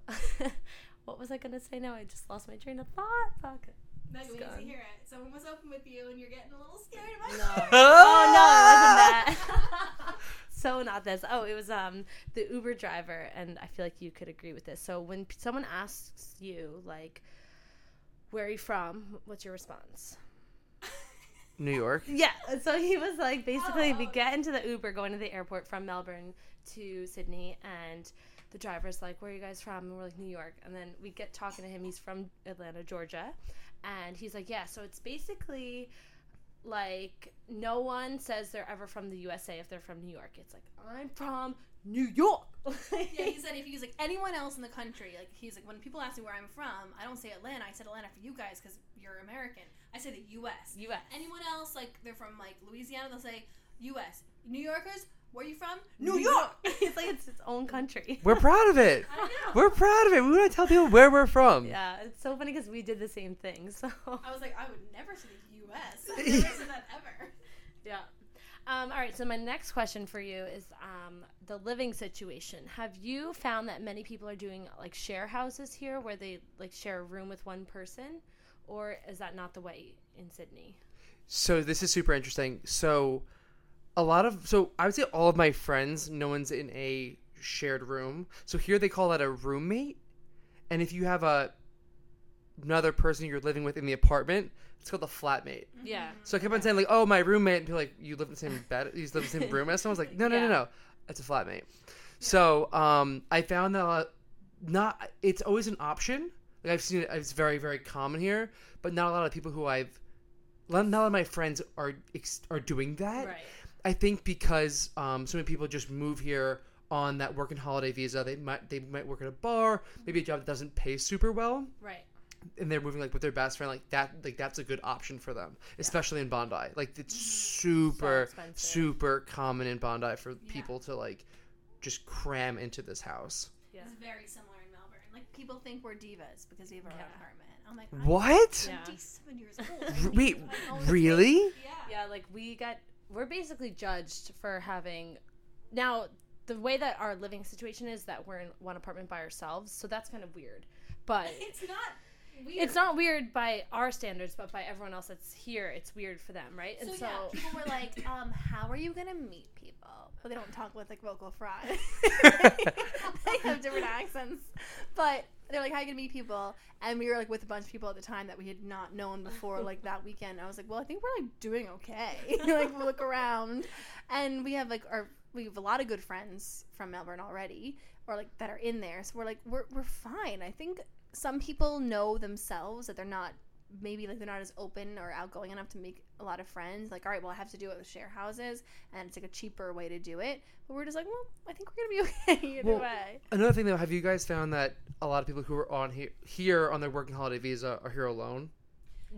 what was I gonna say? Now I just lost my train of thought. Fuck. Megan, we need to hear it. Someone was open with you, and you're getting a little scared about No. oh no, it wasn't that. so not this. Oh, it was um the Uber driver, and I feel like you could agree with this. So when p- someone asks you like, "Where are you from?" What's your response? new york Yeah. So he was like, basically, Oh, we get into the Uber going to the airport from Melbourne to Sydney, and the driver's like, "Where are you guys from?" And we're like, "New York." And then we get talking to him. He's from Atlanta, Georgia, and he's like, "Yeah." So it's basically like no one says they're ever from the USA if they're from New York. It's like I'm from New York. Yeah, he said if he's like anyone else in the country, like he's like when people ask me where I'm from, I don't say Atlanta. I said Atlanta for you guys because you're American. I say the U.S. U.S. Anyone else like they're from like Louisiana, they'll say U.S. New Yorkers, where are you from? New York. It's like it's its own country. we're proud of it I know. we're proud of it we want to tell people where we're from yeah, it's so funny because we did the same thing. So I was like, I would never say the U.S. I've never said that ever. Yeah. Um, all right. So my next question for you is um, the living situation. Have you found that many people are doing like share houses here, where they like share a room with one person, or is that not the way in Sydney? so this is super interesting so a lot of so i would say all of my friends no one's in a shared room so here they call that a roommate and if you have a another person you're living with in the apartment it's called a flatmate Yeah. So I kept on saying like, "Oh, my roommate," and people like, "You live in the same bed? You live in the same room as?" Someone was like, "No, no, no, Yeah. no, it's a flatmate." So um, I found that a lot, not it's always an option. Like I've seen it; it's very, very common here, but not a lot of people who I've, not a lot of my friends are are doing that. Right. I think because um, so many people just move here on that working holiday visa. They might they might work at a bar, maybe a job that doesn't pay super well Right. and they're moving like with their best friend like that like that's a good option for them especially in bondi like it's super expensive. super common in bondi for people to like just cram into this house Yeah. It's very similar in Melbourne. Like people think we're divas because we have our own apartment. I'm like, I'm what Yeah. 27 years old. Wait I own a really. Yeah. Yeah, like we got we're basically judged for having now the way that our living situation is that we're in one apartment by ourselves, so that's kind of weird. But It's not weird. it's not weird by our standards, but by everyone else that's here, it's weird for them, right? And So, so, yeah, people were like, um, how are you gonna meet people? But they don't talk with like vocal fry. they have different accents. But they're like, "How are you gonna meet people?" And we were like with a bunch of people at the time that we had not known before, like that weekend. I was like, "Well, I think we're like doing okay." like we look around, and we have like our we have a lot of good friends from Melbourne already, or like that are in there. So we're like, we're we're fine. I think some people know themselves that they're not maybe like they're not as open or outgoing enough to make a lot of friends. Like, all right, well, I have to do it with share houses, and it's like a cheaper way to do it. But we're just like, well, I think we're gonna be okay either Well, way. Another thing though, have you guys found that a lot of people who are on here here on their working holiday visa are here alone?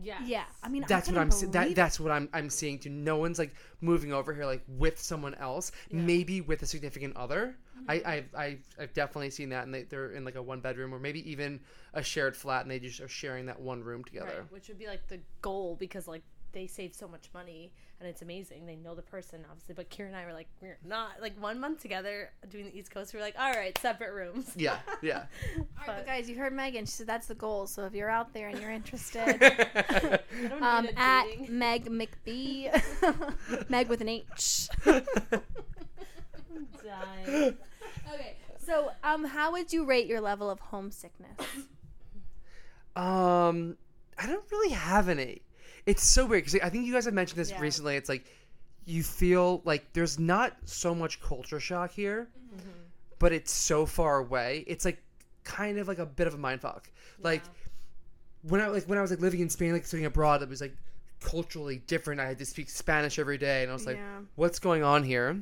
Yeah. Yeah, I mean, That's I what I'm. couldn't believe That that's what I'm. I'm seeing too. No one's like moving over here like with someone else. Maybe with a significant other. I, I've, I've I've definitely seen that, and they, they're in like a one bedroom or maybe even a shared flat, and they just are sharing that one room together. Right, which would be like the goal because like they save so much money and it's amazing. They know the person obviously, but Kira and I were like we're not like one month together doing the East Coast. We are like, all right, separate rooms. Yeah, yeah. All right, but guys, you heard Megan. She said that's the goal. So if you're out there and you're interested, um, at. Meg McBee, Meg with an H. Dying. Okay, so um, how would you rate your level of homesickness? Um, I don't really have any. It's so weird because I think you guys have mentioned this Yeah. recently. It's like you feel like there's not so much culture shock here, but it's so far away. It's like kind of like a bit of a mind fuck. Like when I like when I was like living in Spain, like studying abroad, it was like culturally different. I had to speak Spanish every day, and I was like, Yeah. "What's going on here?"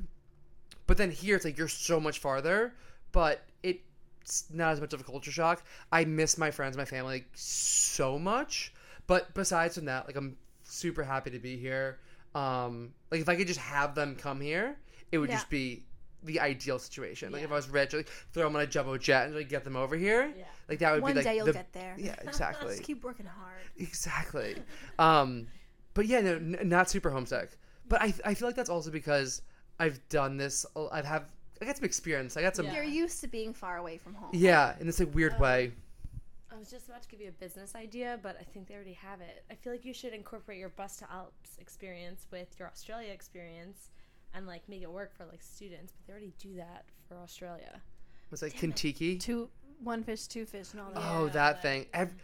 But then here, it's like you're so much farther, but it's not as much of a culture shock. I miss my friends, my family so much. But besides from that, like I'm super happy to be here. Um, like if I could just have them come here, it would Yeah. just be the ideal situation. Like if I was rich, like throw them on a jumbo jet and like get them over here. Yeah. Like that would One be like day you'll the, get there. yeah, exactly. Just keep working hard. Exactly. Um, but yeah, no, n- not super homesick. But I, I feel like that's also because I've done this. I've have I got some experience. I got some Yeah. You're used to being far away from home. yeah, in this like weird Um, way. I was just about to give you a business idea, but I think they already have it. I feel like you should incorporate your Bus2alps experience with your Australia experience and like make it work for like students, but they already do that for Australia. Was like Kentucky. Two, one fish, two fish, and all that. Oh, Yeah, that like- thing. Ev-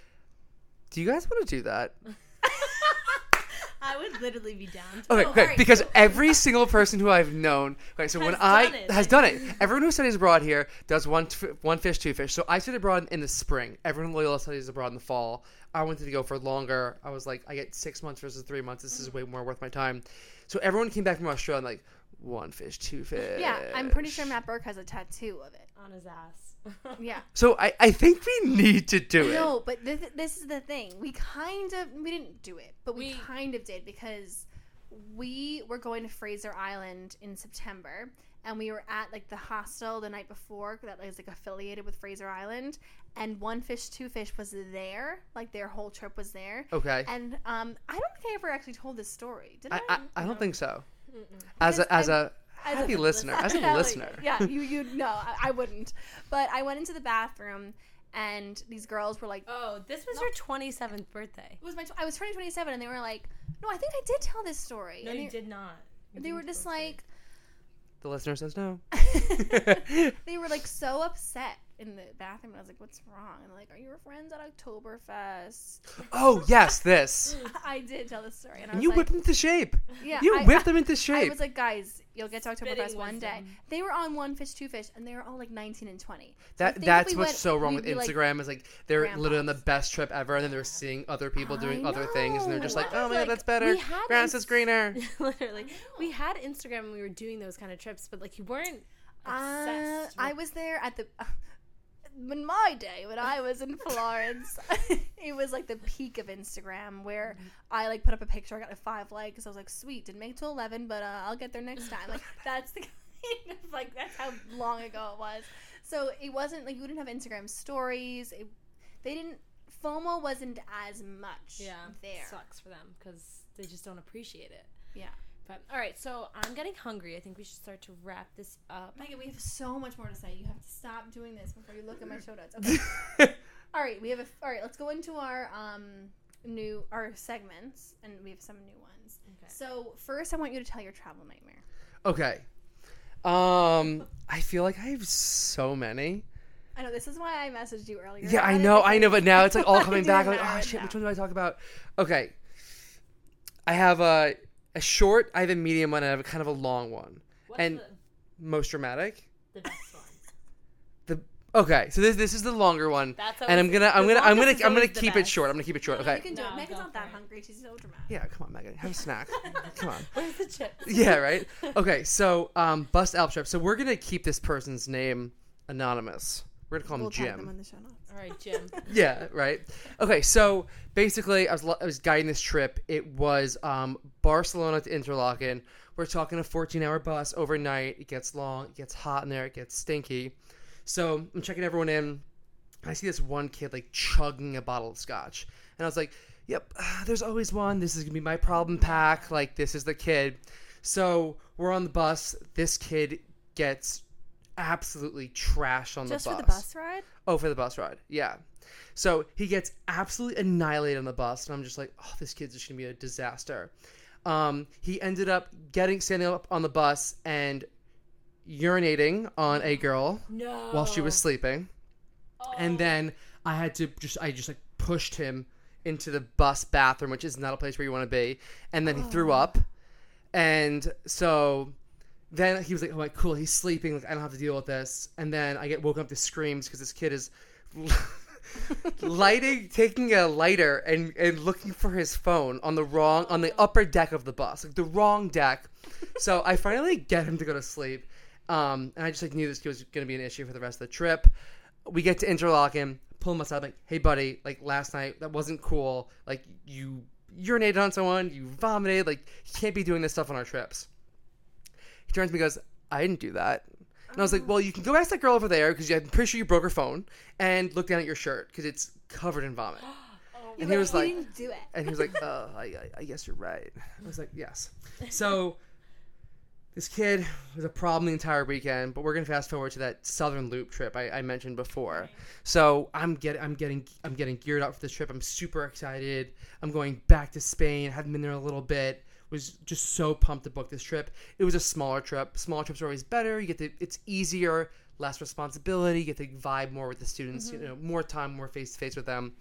do you guys want to do that? I would literally be down. Okay, Oh, okay. alright, Because every single person who I've known, okay, so when I it. has done it, everyone who studies abroad here does one one fish, two fish. So I studied abroad in the spring. Everyone Loyola studies abroad in the fall. I wanted to go for longer. I was like, I get six months versus three months. This is mm-hmm. way more worth my time. So everyone came back from Australia and like one fish, two fish. Yeah, I'm pretty sure Matt Burke has a tattoo of it. on his ass. Yeah. So I, I think we need to do it. No, but this, this is the thing. We kind of we didn't do it, but we, We- kind of did because we were going to Fraser Island in September, and we were at like the hostel the night before that was like affiliated with Fraser Island, and One Fish Two Fish was there. Like their whole trip was there, Okay. and um, I don't think I ever actually told this story. Did I? I, I, I don't No. think so. As a as a As a happy listener, as a listener. Yeah, you you no, I, I wouldn't. But I went into the bathroom, and these girls were like, Oh, this was your 27th birthday. it was my tw- I was turning 27 and they were like, "No, I think I did tell this story." No, and you they, did not. You they were just post it. like The listener says no. they were like so upset in the bathroom and I was like, "What's wrong?" And they're like, "Are your friends at Oktoberfest?" oh yes, this. I did tell this story and I And was you like, whipped them into shape. "Yeah, You I, whipped them into shape. I was like, "Guys, you'll get to Spitting Oktoberfest one day." wisdom. They were on one fish, two fish, and they were all like 19 and 20. So That that's we what's went, so wrong with be, like, Instagram is like they're literally on the best trip ever, and then they're seeing other people doing I other things, and they're just like, oh was my god, like, that's better. Grass Inst- is greener. Literally, we had Instagram when we were doing those kind of trips, but like you weren't Uh, obsessed. I was there at the. In my day, when I was in Florence, it was like the peak of Instagram where I like put up a picture, I got like five likes. I was like, sweet, didn't make it to 11, but uh, I'll get there next time. Like, that's the kind of like, that's how long ago it was. So it wasn't like we didn't have Instagram stories. It, they didn't, FOMO wasn't as much yeah, there. sucks for them because they just don't appreciate it. Yeah. But all right, so I'm getting hungry. I think we should start to wrap this up. Megan, we have so much more to say. You have to stop doing this before you look at my show notes. Okay. All right, we have a. All right, let's go into our um new our segments, and we have some new ones. Okay. So first, I want you to tell your travel nightmare. okay. Um, I feel like I have so many. I know this is why I messaged you earlier. Yeah, I know, I know, but now it's like all I'm coming back. Like, oh shit, now. which one do I talk about? Okay, I have a a short, I have a medium one, and I have a kind of a long one. What's And- the, Most dramatic. the best one? The okay, so this this is the longer one, That's and I'm always- gonna I'm the gonna I'm gonna is I'm gonna always the keep it best. short. I'm gonna keep it short. Okay. You Okay. can do No, it. Megan's go not that for it. hungry. She's so dramatic. Yeah, come on, Megan, have a snack. come on. Where's the chips? Yeah, right. Okay, so um, Bus2alps trip. So we're gonna keep this person's name anonymous. We're gonna call him We'll tag them Jim. on the show notes. All right, Jim. Yeah, right. Okay, so basically, I was I was guiding this trip. It was um, Barcelona to Interlaken. We're talking a 14-hour bus overnight. It gets long. It gets hot in there. It gets stinky. So I'm checking everyone in. I see this one kid like chugging a bottle of scotch, and I was like, "Yep, there's always one. This is gonna be my problem pack. Like this is the kid." So we're on the bus. This kid gets absolutely trashed on Just the for bus. the bus ride? Oh, for the bus ride. Yeah. So he gets absolutely annihilated on the bus, and I'm just like, oh, this kid's just gonna be a disaster. Um, he ended up getting standing up on the bus and urinating on a girl No. while she was sleeping, Oh. and then I had to just I just like pushed him into the bus bathroom, which is not a place where you want to be, and then he threw up, and so then he was like, "Oh, like cool, he's sleeping. Like I don't have to deal with this." And then I get woken up to screams because this kid is lighting, taking a lighter and and looking for his phone on the wrong on the upper deck of the bus, like the wrong deck. So I finally get him to go to sleep, um, and I just like knew this was going to be an issue for the rest of the trip. We get to Interlaken, pull him aside, like, "Hey, buddy, like last night that wasn't cool. Like you." urinated on someone, you vomited, like you can't be doing this stuff on our trips. He turns to me and goes, I didn't do that. And I was like, well, you can go ask that girl over there because I'm pretty sure you broke her phone and look down at your shirt because it's covered in vomit. and he was like, didn't do it. and he was like, uh, I, I, I guess you're right. I was like, yes. So this kid was a problem the entire weekend, but we're gonna fast forward to that Southern Loop trip I, I mentioned before. So I'm getting, I'm getting, I'm getting geared up for this trip. I'm super excited. I'm going back to Spain. I haven't been there a little bit. Was just so pumped to book this trip. It was a smaller trip. Smaller trips are always better. You get to, it's easier, less responsibility. You get to vibe more with the students. You mm-hmm. know, more time, more face to face with them.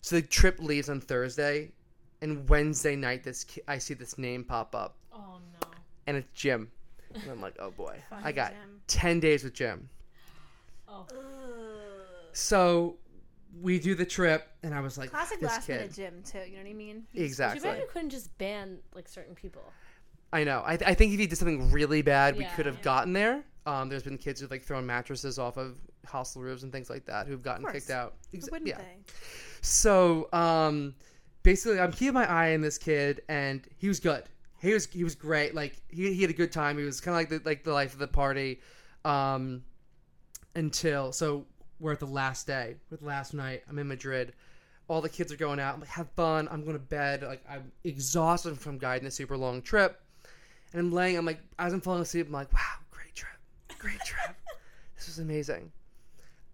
So the trip leaves on Thursday, and Wednesday night, this ki- I see this name pop up, Oh no. and it's Jim. And I'm like, oh boy, I got Jim. ten days with Jim. Oh. So we do the trip, and I was like, Classic this last kid. minute Jim too. You know what I mean? Too Exactly. bad you couldn't just ban like certain people. I know. I, th- I think if he did something really bad, we Yeah. could have gotten there. Um, there's been kids who've like thrown mattresses off of hostel roofs and things like that who've gotten course. kicked out. Who Exa- wouldn't yeah. they? So um, basically, I'm keeping my eye on this kid, and he was good. He was he was great. Like he, he had a good time. He was kind of like the like the life of the party. Um, until so we're at the last day, we're the last night. I'm in Madrid. All the kids are going out. I'm like, have fun. I'm going to bed. Like I'm exhausted from guiding a super long trip, and I'm laying. I'm like, as I'm falling asleep, I'm like, wow, great trip, great trip. this was amazing.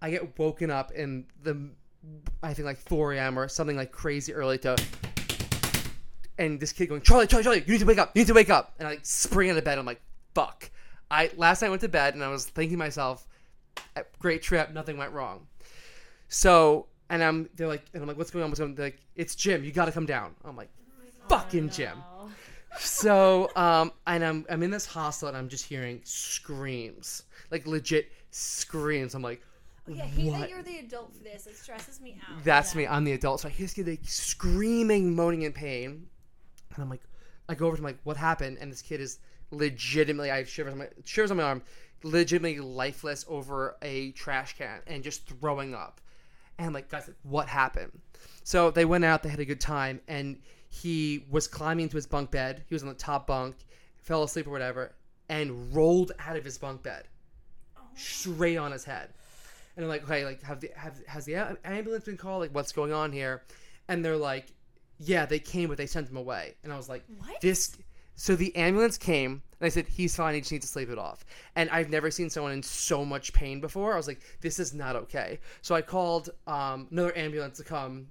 I get woken up in the, I think like 4 a.m. or something like crazy early to, and this kid going, Charlie, Charlie, Charlie, you need to wake up, you need to wake up, and I like spring out of bed. I'm like, fuck. I last night I went to bed and I was thinking to myself, "Eh, great trip, nothing went wrong. So and I'm they're like and I'm like, what's going on? What's going on? They're like, it's Jim, you got to come down. I'm like, fucking Jim. Oh. So, um, and I'm I'm in this hostel and I'm just hearing screams, like legit screams. I'm like, Yeah, hate What? that you're the adult for this. It stresses me out. that's me. I'm the adult. So I hear this kid like screaming, moaning in pain, and I'm like, I go over to him like, what happened? And this kid is legitimately, I have shivers on my shivers on my arm, legitimately lifeless over a trash can and just throwing up. And I'm like, guys, what happened? So they went out, they had a good time, and he was climbing into his bunk bed. He was on the top bunk, fell asleep or whatever, and rolled out of his bunk bed, straight on his head. And I'm like, okay, like, have the have has the ambulance been called? Like, what's going on here? And they're like, yeah, they came, but they sent him away. And I was like, What? this. So the ambulance came, and I said, he's fine. He just needs to sleep it off. And I've never seen someone in so much pain before. I was like, this is not okay. So I called um, another ambulance to come.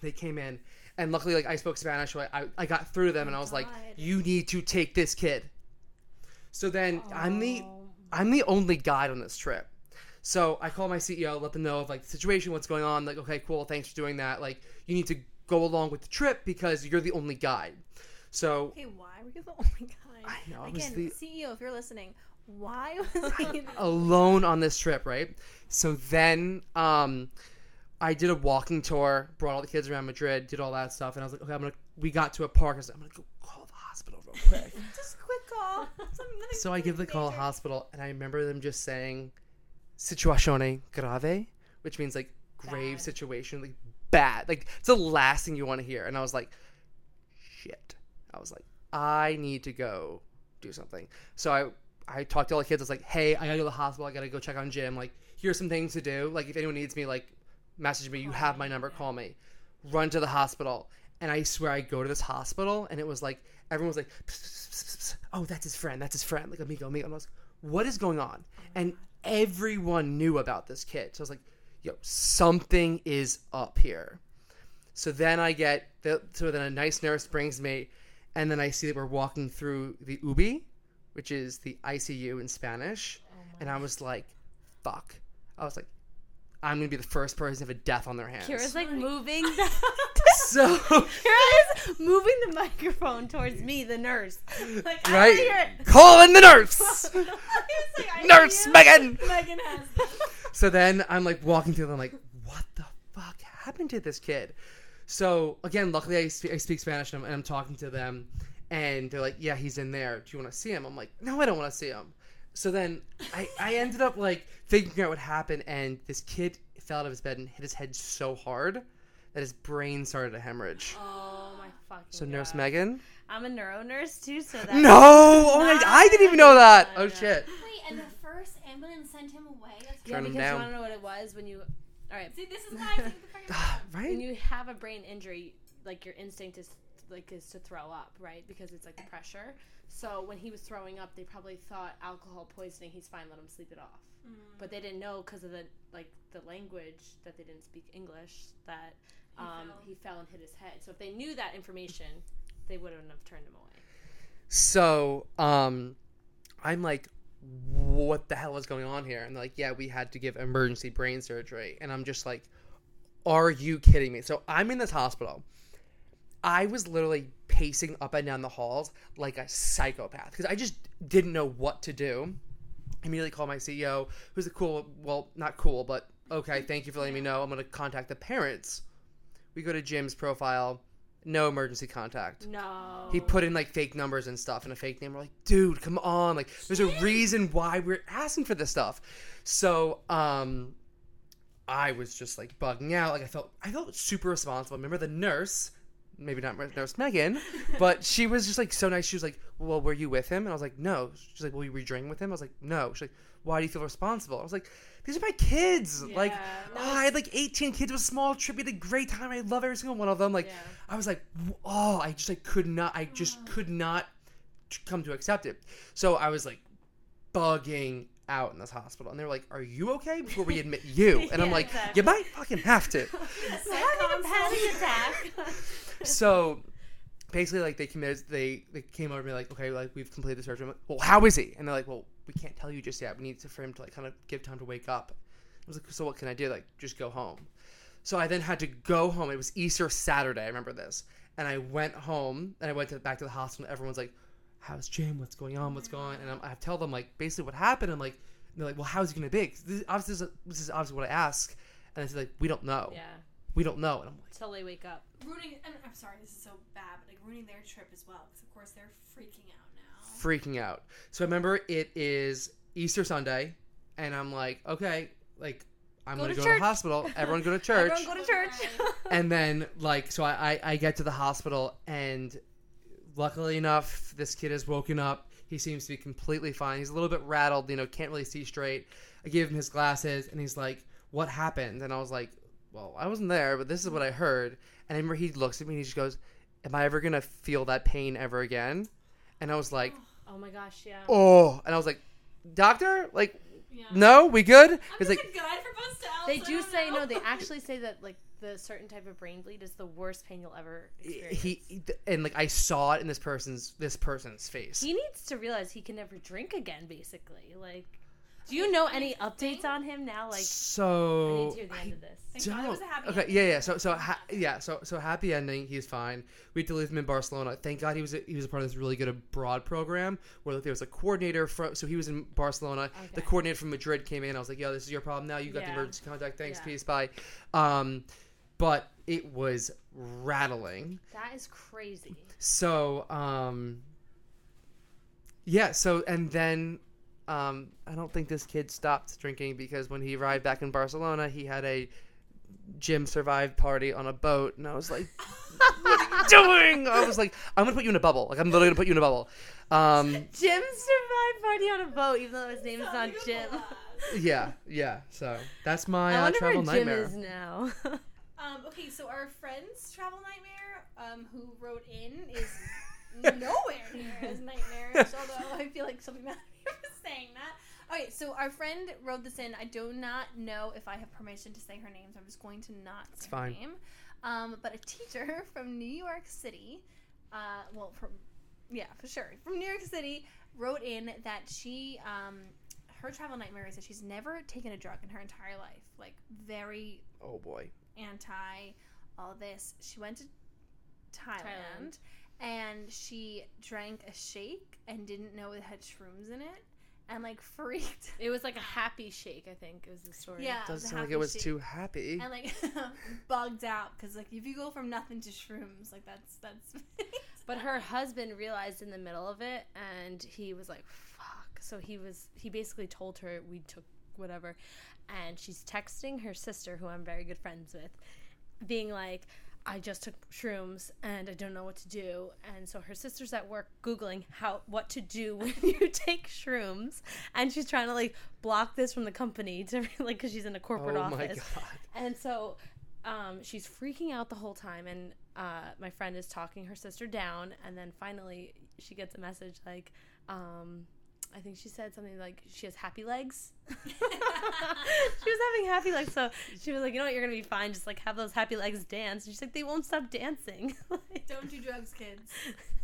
They came in, and luckily, like I spoke Spanish, so I, I, I got through to them, and I was like, you need to take this kid. So then I'm the Oh. I'm the only guide on this trip. So I call my CEO, let them know of like the situation, what's going on. Like, okay, cool, thanks for doing that. Like, you need to go along with the trip because you're the only guide. So Okay, why were you the only guy? I know, I was Again, the- CEO, if you're listening, why was he the alone on this trip, right? So then um I did a walking tour, brought all the kids around Madrid, did all that stuff, and I was like, okay, I'm gonna we got to a park, I was like, I'm gonna go call the hospital real quick. Just a quick call. So I give the call to hospital and I remember them just saying situazione grave, which means like grave Bad. situation, like bad. Like it's the last thing you want to hear. And I was like, shit. I was like, I need to go do something. So I I talked to all the kids. I was like, hey, I gotta go to the hospital. I gotta go check on Jim. Like, here's some things to do. Like, if anyone needs me, like, message me. You have my number. Call me. Run to the hospital. And I swear, I go to this hospital, and it was like everyone was like, "Oh, that's his friend. That's his friend." Like, amigo, amigo. And I was, "What is going on?" And everyone knew about this kid. So I was like, "Yo, something is up here." So then I get the so then a nice nurse brings me, and then I see that we're walking through the UBI, which is the ICU in Spanish, oh and I was like, "Fuck!" I was like, "I'm gonna be the first person to have a death on their hands." Kira's like moving. so Kira is moving the microphone towards me, the nurse. Like, right, wanna hear it. call in the nurse. Like, Nurse. Megan. Megan has this. So then I'm like walking through them, like, what the fuck happened to this kid? So again, luckily I speak, I speak Spanish and I'm, and I'm talking to them, and they're like, yeah, he's in there. Do you want to see him? I'm like, no, I don't want to see him. So then I, I ended up like figuring out what happened, and this kid fell out of his bed and hit his head so hard that his brain started to hemorrhage. Oh my fucking. So Nurse God. Megan? I'm a neuro nurse too, so that. No! Oh my! I didn't even know that. Oh shit! Wait, and the first ambulance sent him away? That's Yeah, because down. you want to know what it was when you. All right. See, this is why I think the fucking right? When you have a brain injury, like your instinct is like is to throw up, right? Because it's like the pressure. So when he was throwing up, they probably thought alcohol poisoning. He's fine. Let him sleep it off. But they didn't know because of the like the language that they didn't speak English that um, fell. he fell and hit his head. So if they knew that information, they wouldn't have turned him away. So, um, I'm like, what the hell is going on here? And they're like, yeah, we had to give emergency brain surgery. And I'm just like, are you kidding me? So I'm in this hospital. I was literally pacing up and down the halls like a psychopath because I just didn't know what to do. I immediately called my CEO, who's a cool, well, not cool, but okay, thank you for letting me know. I'm going to contact the parents. We go to Jim's profile, no emergency contact. No. He put in like fake numbers and stuff and a fake name. We're like, dude, come on! Like, there's a reason why we're asking for this stuff. So, um, I was just like bugging out. Like, I felt, I felt super responsible. Remember the nurse, maybe not Nurse Megan, but she was just like so nice. She was like, well, were you with him? And I was like, no. She's like, well, you were drinking with him? I was like, no. She's like, why do you feel responsible? I was like, these are my kids. Like, no, oh, I had like 18 kids. It was a small trip. We had a great time. I love every single one of them. Like, Yeah. I was like, oh, I just like could not, I just could not come to accept it. So I was like bugging out in this hospital, and they were like, "Are you okay?" Before we admit you, and I'm like, exactly. "You might fucking have to." having a panic attack. so basically, like they committed, they they came over to me like, "Okay, like we've completed the surgery." I'm like, well, how is he? And they're like, "Well, we can't tell you just yet. We need to, for him to like kind of give time to wake up." I was like, "So what can I do? Like, just go home." So I then had to go home. It was Easter Saturday. I remember this. And I went home and I went to, back to the hospital. Everyone's like, "How's Jim? What's going on? What's going?" on? And I'm, I tell them like basically what happened. I'm like, and they're like, "Well, how's he gonna be? This, obviously, this is, this is obviously what I ask. And I said like, "We don't know. yeah. We don't know." And I'm like, Till they wake up. ruining. I'm, I'm sorry, this is so bad, but like ruining their trip as well, because of course they're freaking out now. Freaking out. So I remember it is Easter Sunday, and I'm like, okay, like I'm Go gonna to go to the hospital. Everyone go to church. Everyone go to church. and then like so I, I I get to the hospital and luckily enough this kid has woken up he seems to be completely fine he's a little bit rattled you know can't really see straight i gave him his glasses and he's like what happened and i was like well i wasn't there but this is what i heard and i remember he looks at me and he just goes am i ever gonna feel that pain ever again and i was like oh. Oh my gosh, yeah. oh and i was like doctor like Yeah. no we good he's like a guide for both styles. They do say know. no. They actually say that like the certain type of brain bleed is the worst pain you'll ever experience. he and like i saw it in this person's this person's face he needs to realize he can never drink again. Basically, like Do you know any updates on him now? Like, I need so to hear the I end of this. Thank God it was a happy okay, ending. yeah, yeah. So, so, ha- yeah, so, so happy ending. He's fine. We had to leave him in Barcelona. Thank God he was a, he was a part of this really good abroad program where there was a coordinator from. So he was in Barcelona. The Okay. coordinator from Madrid came in. I was like, "Yo, this is your problem now. You got the Yeah. emergency contact. Thanks, Yeah. peace, bye." Um, but it was rattling. That is crazy. So, um, yeah. So, and then, um, I don't think this kid stopped drinking because when he arrived back in Barcelona, he had a Jim survive party on a boat, and I was like, "What are you doing?" I was like, "I'm gonna put you in a bubble. Like, I'm literally gonna put you in a bubble." Um, Jim survived party on a boat, even though his name is not Jim. yeah, yeah. So that's my I uh, wonder where travel Jim nightmare. is now. Um, okay, so our friend's travel nightmare, um, who wrote in, is nowhere near as nightmarish. although I feel like she'll be saying that. Okay, so our friend wrote this in. I do not know if I have permission to say her name, so I'm just going to not say fine. her name. Um, but a teacher from New York City, uh, well, from yeah, for sure, from New York City, wrote in that she, um, her travel nightmare is that she's never taken a drug in her entire life. Like very Oh boy. anti all this. She went to Thailand, Thailand. and she drank a shake and didn't know it had shrooms in it and like freaked. it was like a happy shake, I think, is the story. Yeah, it was Doesn't sound like it was shake. too happy. and like bugged out because like if you go from nothing to shrooms, like that's that's. But her husband realized in the middle of it, and he was like, "Fuck!" So he was he basically told her we took whatever, and she's texting her sister, who I'm very good friends with, being like, "I just took shrooms and I don't know what to do." And so her sister's at work googling how what to do when you take shrooms, and she's trying to like block this from the company to like because she's in a corporate oh office. my god. And so um, she's freaking out the whole time. And uh, my friend is talking her sister down. And then finally, she gets a message like, um, I think she said something like she has happy legs. she was having happy legs. So she was like, you know what, you're going to be fine. Just like have those happy legs dance. And she's like, they won't stop dancing. Like- Don't do drugs, kids.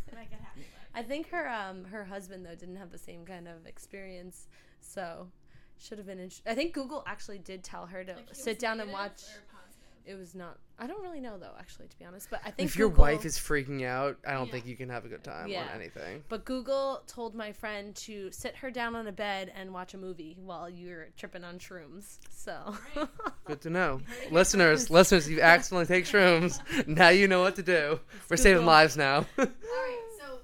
And I get happy. legs. I think her um her husband though didn't have the same kind of experience, so should have been. Int- I think Google actually did tell her to Like, sit down and watch. Or positive? It was not. I don't really know though, actually, to be honest. But I think If your Google- wife is freaking out, I don't Yeah. think you can have a good time Yeah. on anything. But Google told my friend to sit her down on a bed and watch a movie while you're tripping on shrooms. So. Good to know. listeners, listeners, you accidentally take shrooms. Now you know what to do. We're saving lives now. All right, so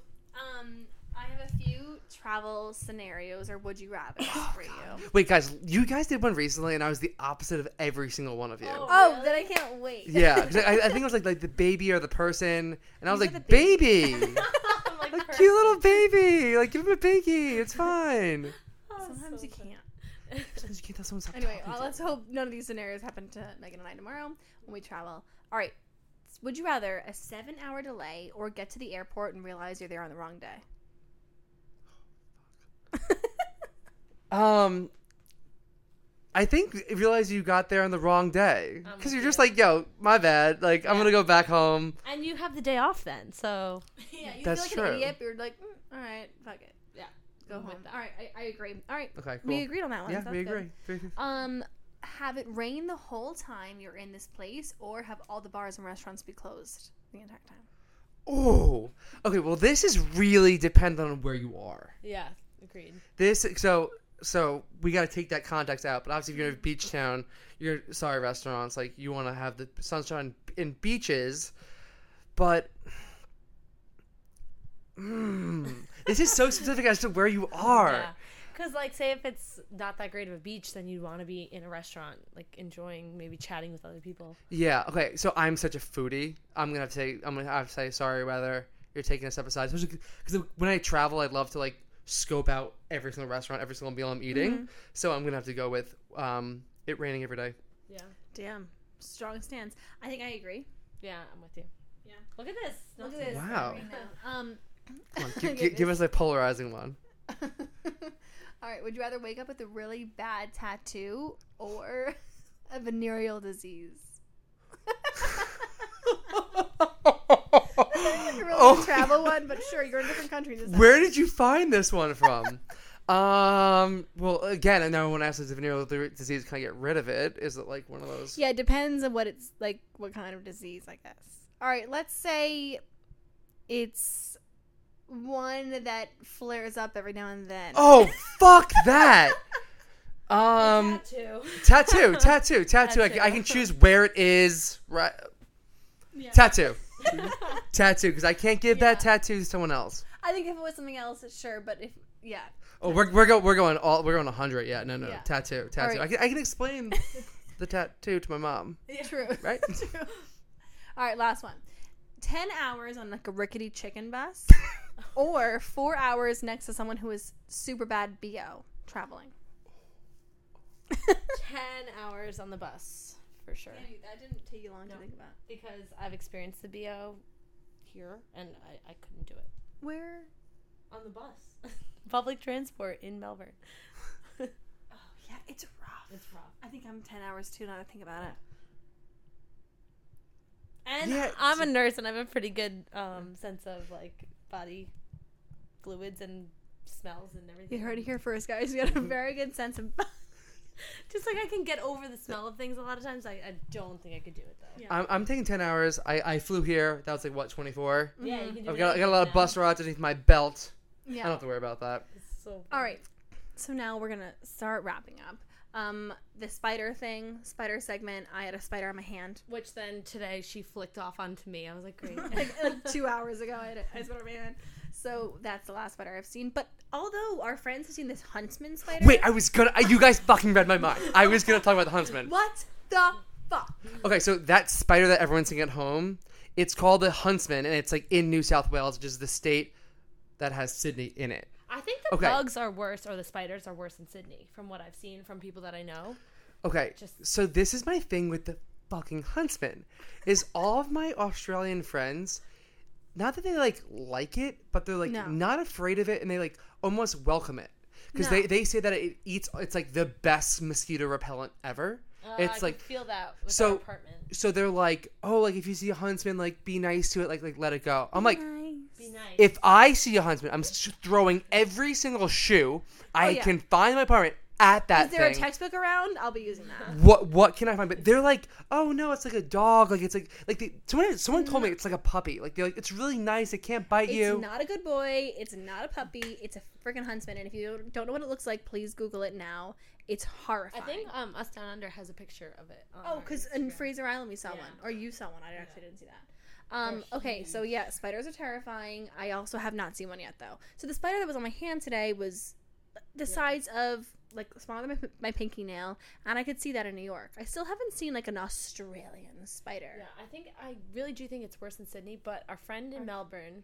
um, I have a few travel scenarios or would you rather oh, for you. Wait, guys, you guys did one recently, and I was the opposite of every single one of you. Oh. Oh, Really? then I can't wait. Yeah, 'cause I, I think it was like like the baby or the person, and I was You like, said the baby, like, like cute little baby, like give him a biggie, it's fine. Oh, Sometimes you can't. Sometimes you can't tell someone stop Anyway, talking uh, well, to let's hope none of these scenarios happen to Megan and I tomorrow when we travel. All right. Would you rather a seven hour delay or get to the airport and realize you're there on the wrong day? You. Um, I think you realize you got there on the wrong day because you're just like, yo, my bad. Like I'm gonna go back home. And you have the day off then, so. yeah, you That's feel like true. an idiot, but you're like, mm, all right, fuck it. Yeah. Go home. with that. All right, I, I agree. All right, Okay, cool. we agreed on that one. yeah, so we good. agree. Um, have it rain the whole time you're in this place, or have all the bars and restaurants be closed the entire time? Oh, okay. Well, this is really dependent on where you are. Yeah, agreed. This so so we got to take that context out. But obviously, if you're in a beach town, you're sorry restaurants like you want to have the sunshine in beaches, but mm, this is so specific as to where you are. Yeah. Because, like, say if it's not that great of a beach, then you'd want to be in a restaurant, like enjoying, maybe chatting with other people. Yeah. Okay. So I'm such a foodie. I'm gonna have to say I'm gonna have to say sorry whether you're taking a step aside, because when I travel, I'd love to like scope out every single restaurant, every single meal I'm eating. So I'm gonna have to go with um, it raining every day. Yeah. Damn, strong stance. I think I agree. Yeah, I'm with you. Yeah. Look at this. Look at this. Wow. Um, Come on, I gi- get gi- give us a polarizing one. All right. Would you rather wake up with a really bad tattoo or a venereal disease? A really Oh. travel one, but sure, you're in a different country. This Where did you find this one from? Um. Well, again, I know when I asked if venereal disease can I get rid of it? Is it like one of those? Yeah, it depends on what it's like, what kind of disease, I guess. All right, let's say it's one that flares up every now and then. Oh, fuck that. Um, Tattoo. tattoo, tattoo, tattoo. I, can- I can choose where it is. Right. Yeah. Tattoo, tattoo, because I can't give that Yeah. tattoo to someone else. I think if it was something else, it's sure, but if yeah, Oh, we're we're going we're going all we're going hundred. Yeah, no, no, Yeah. tattoo, tattoo. right. I can I can explain the tattoo to my mom, true. right? True. All right, last one. 10 hours on like a rickety chicken bus or 4 hours next to someone who is super bad BO traveling. Ten hours on the bus for sure. that didn't take you long No. to think about. Because I've experienced the bo here, and I, I couldn't do it Where? on the bus. Public transport in Melbourne. Oh, yeah, it's rough. It's rough. I think I'm 10 hours too now to think about it. And Yeah, I'm a nurse, and I have a pretty good um, sense of like body fluids and smells and everything. You heard it here first, guys. You got a very good sense of. Just like I can get over the smell of things a lot of times, I, I don't think I could do it though. Yeah. I'm I'm taking ten hours. I I flew here. That was like what twenty four. Yeah, you can do I've got I got a lot of bus rides underneath my belt. Yeah. I don't have to worry about that. It's so All right. So now we're gonna start wrapping up. Um, the spider thing, spider segment. I had a spider on my hand Which then today she flicked off onto me. I was like, great. like, like two hours ago. I had a, I had a spider on my hand. So that's the last spider I've seen. But although our friends have seen this huntsman spider, Wait, I was gonna. You guys fucking read my mind. I was gonna talk about the huntsman. what the fuck? Okay, so that spider that everyone's seeing at home, it's called the huntsman, and it's like in New South Wales, which is the state that has Sydney in it. I think the Okay. bugs are worse, or the spiders are worse in Sydney, from what I've seen from people that I know. Okay, Just- so this is my thing with the fucking huntsman, is all of my Australian friends, not that they like like it, but they're like No. not afraid of it, and they like almost welcome it because No. they they say that it eats. It's like the best mosquito repellent ever. Uh, it's I like can feel that with so- our apartment. so they're like, oh, like if you see a huntsman, like be nice to it, like like let it go. I'm like, Be nice. if I see a huntsman, I'm s- throwing every single shoe I Oh, yeah. can find in my apartment at that Is there a textbook around? I'll be using that. what what can I find? But they're like, oh no, it's like a dog. Like it's like like they, someone someone told me it's like a puppy. Like they're like it's really nice. It can't bite you. It's not a good boy. It's not a puppy. It's a freaking huntsman. And if you don't- don't know what it looks like, please Google it now. It's horrifying. I think um, Us Down Under has a picture of it. on Oh, because in Fraser Island we saw Yeah. one, or you saw one. I actually didn't see that. Um, okay, so yeah, spiders are terrifying. I also have not seen one yet, though. So the spider that was on my hand today was the size of like smaller than my, my pinky nail, and I could see that in New York. I still haven't seen like an Australian spider. Yeah, I think I really do think it's worse in Sydney. But our friend in Melbourne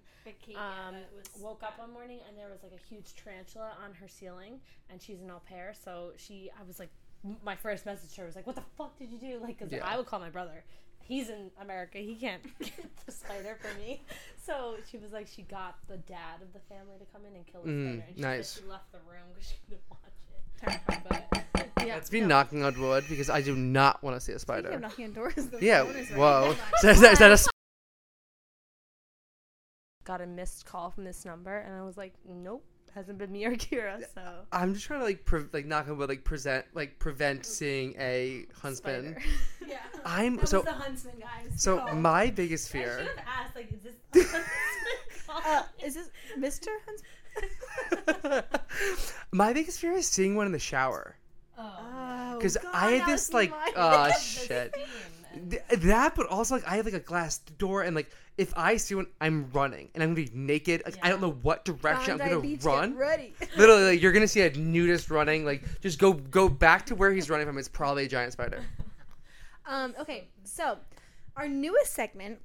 um, woke up one morning and there was like a huge tarantula on her ceiling, and she's an au pair. So she, I was like, my first message to her was like, "What the fuck did you do?" Like, because Yeah. I would call my brother. He's in America. He can't get the spider for me. So she was like, she got the dad of the family to come in and kill the Mm, spider. And she nice. she left the room because she couldn't watch it. Terrifying. But Yeah, That's me no. knocking on wood because I do not want to see a Speaking of spider. knocking on doors. The Yeah. phone is ringing. Whoa. So is, that, is that a? sp- got a missed call from this number, and I was like, nope, hasn't been me or Kira. So I'm just trying to like pre- like knock on wood, like present like prevent seeing a huntsman. Spider. Yeah. I'm That so was the huntsman, guys. so Oh. my biggest I fear. should have asked, like, is this Uh, is this Mr. Huntsman? my biggest fear is seeing one in the shower. Oh, Because God, I had this like, mine. uh, shit. Th- that, but also like I have like a glass door, and like if I see one, I'm running, and I'm gonna be naked. Like I don't know what direction Bondi I'm gonna Beach, run. ready. Literally, like, you're gonna see a nudist running. Like just go go back to where he's running from. It's probably a giant spider. Um, okay, so our newest segment.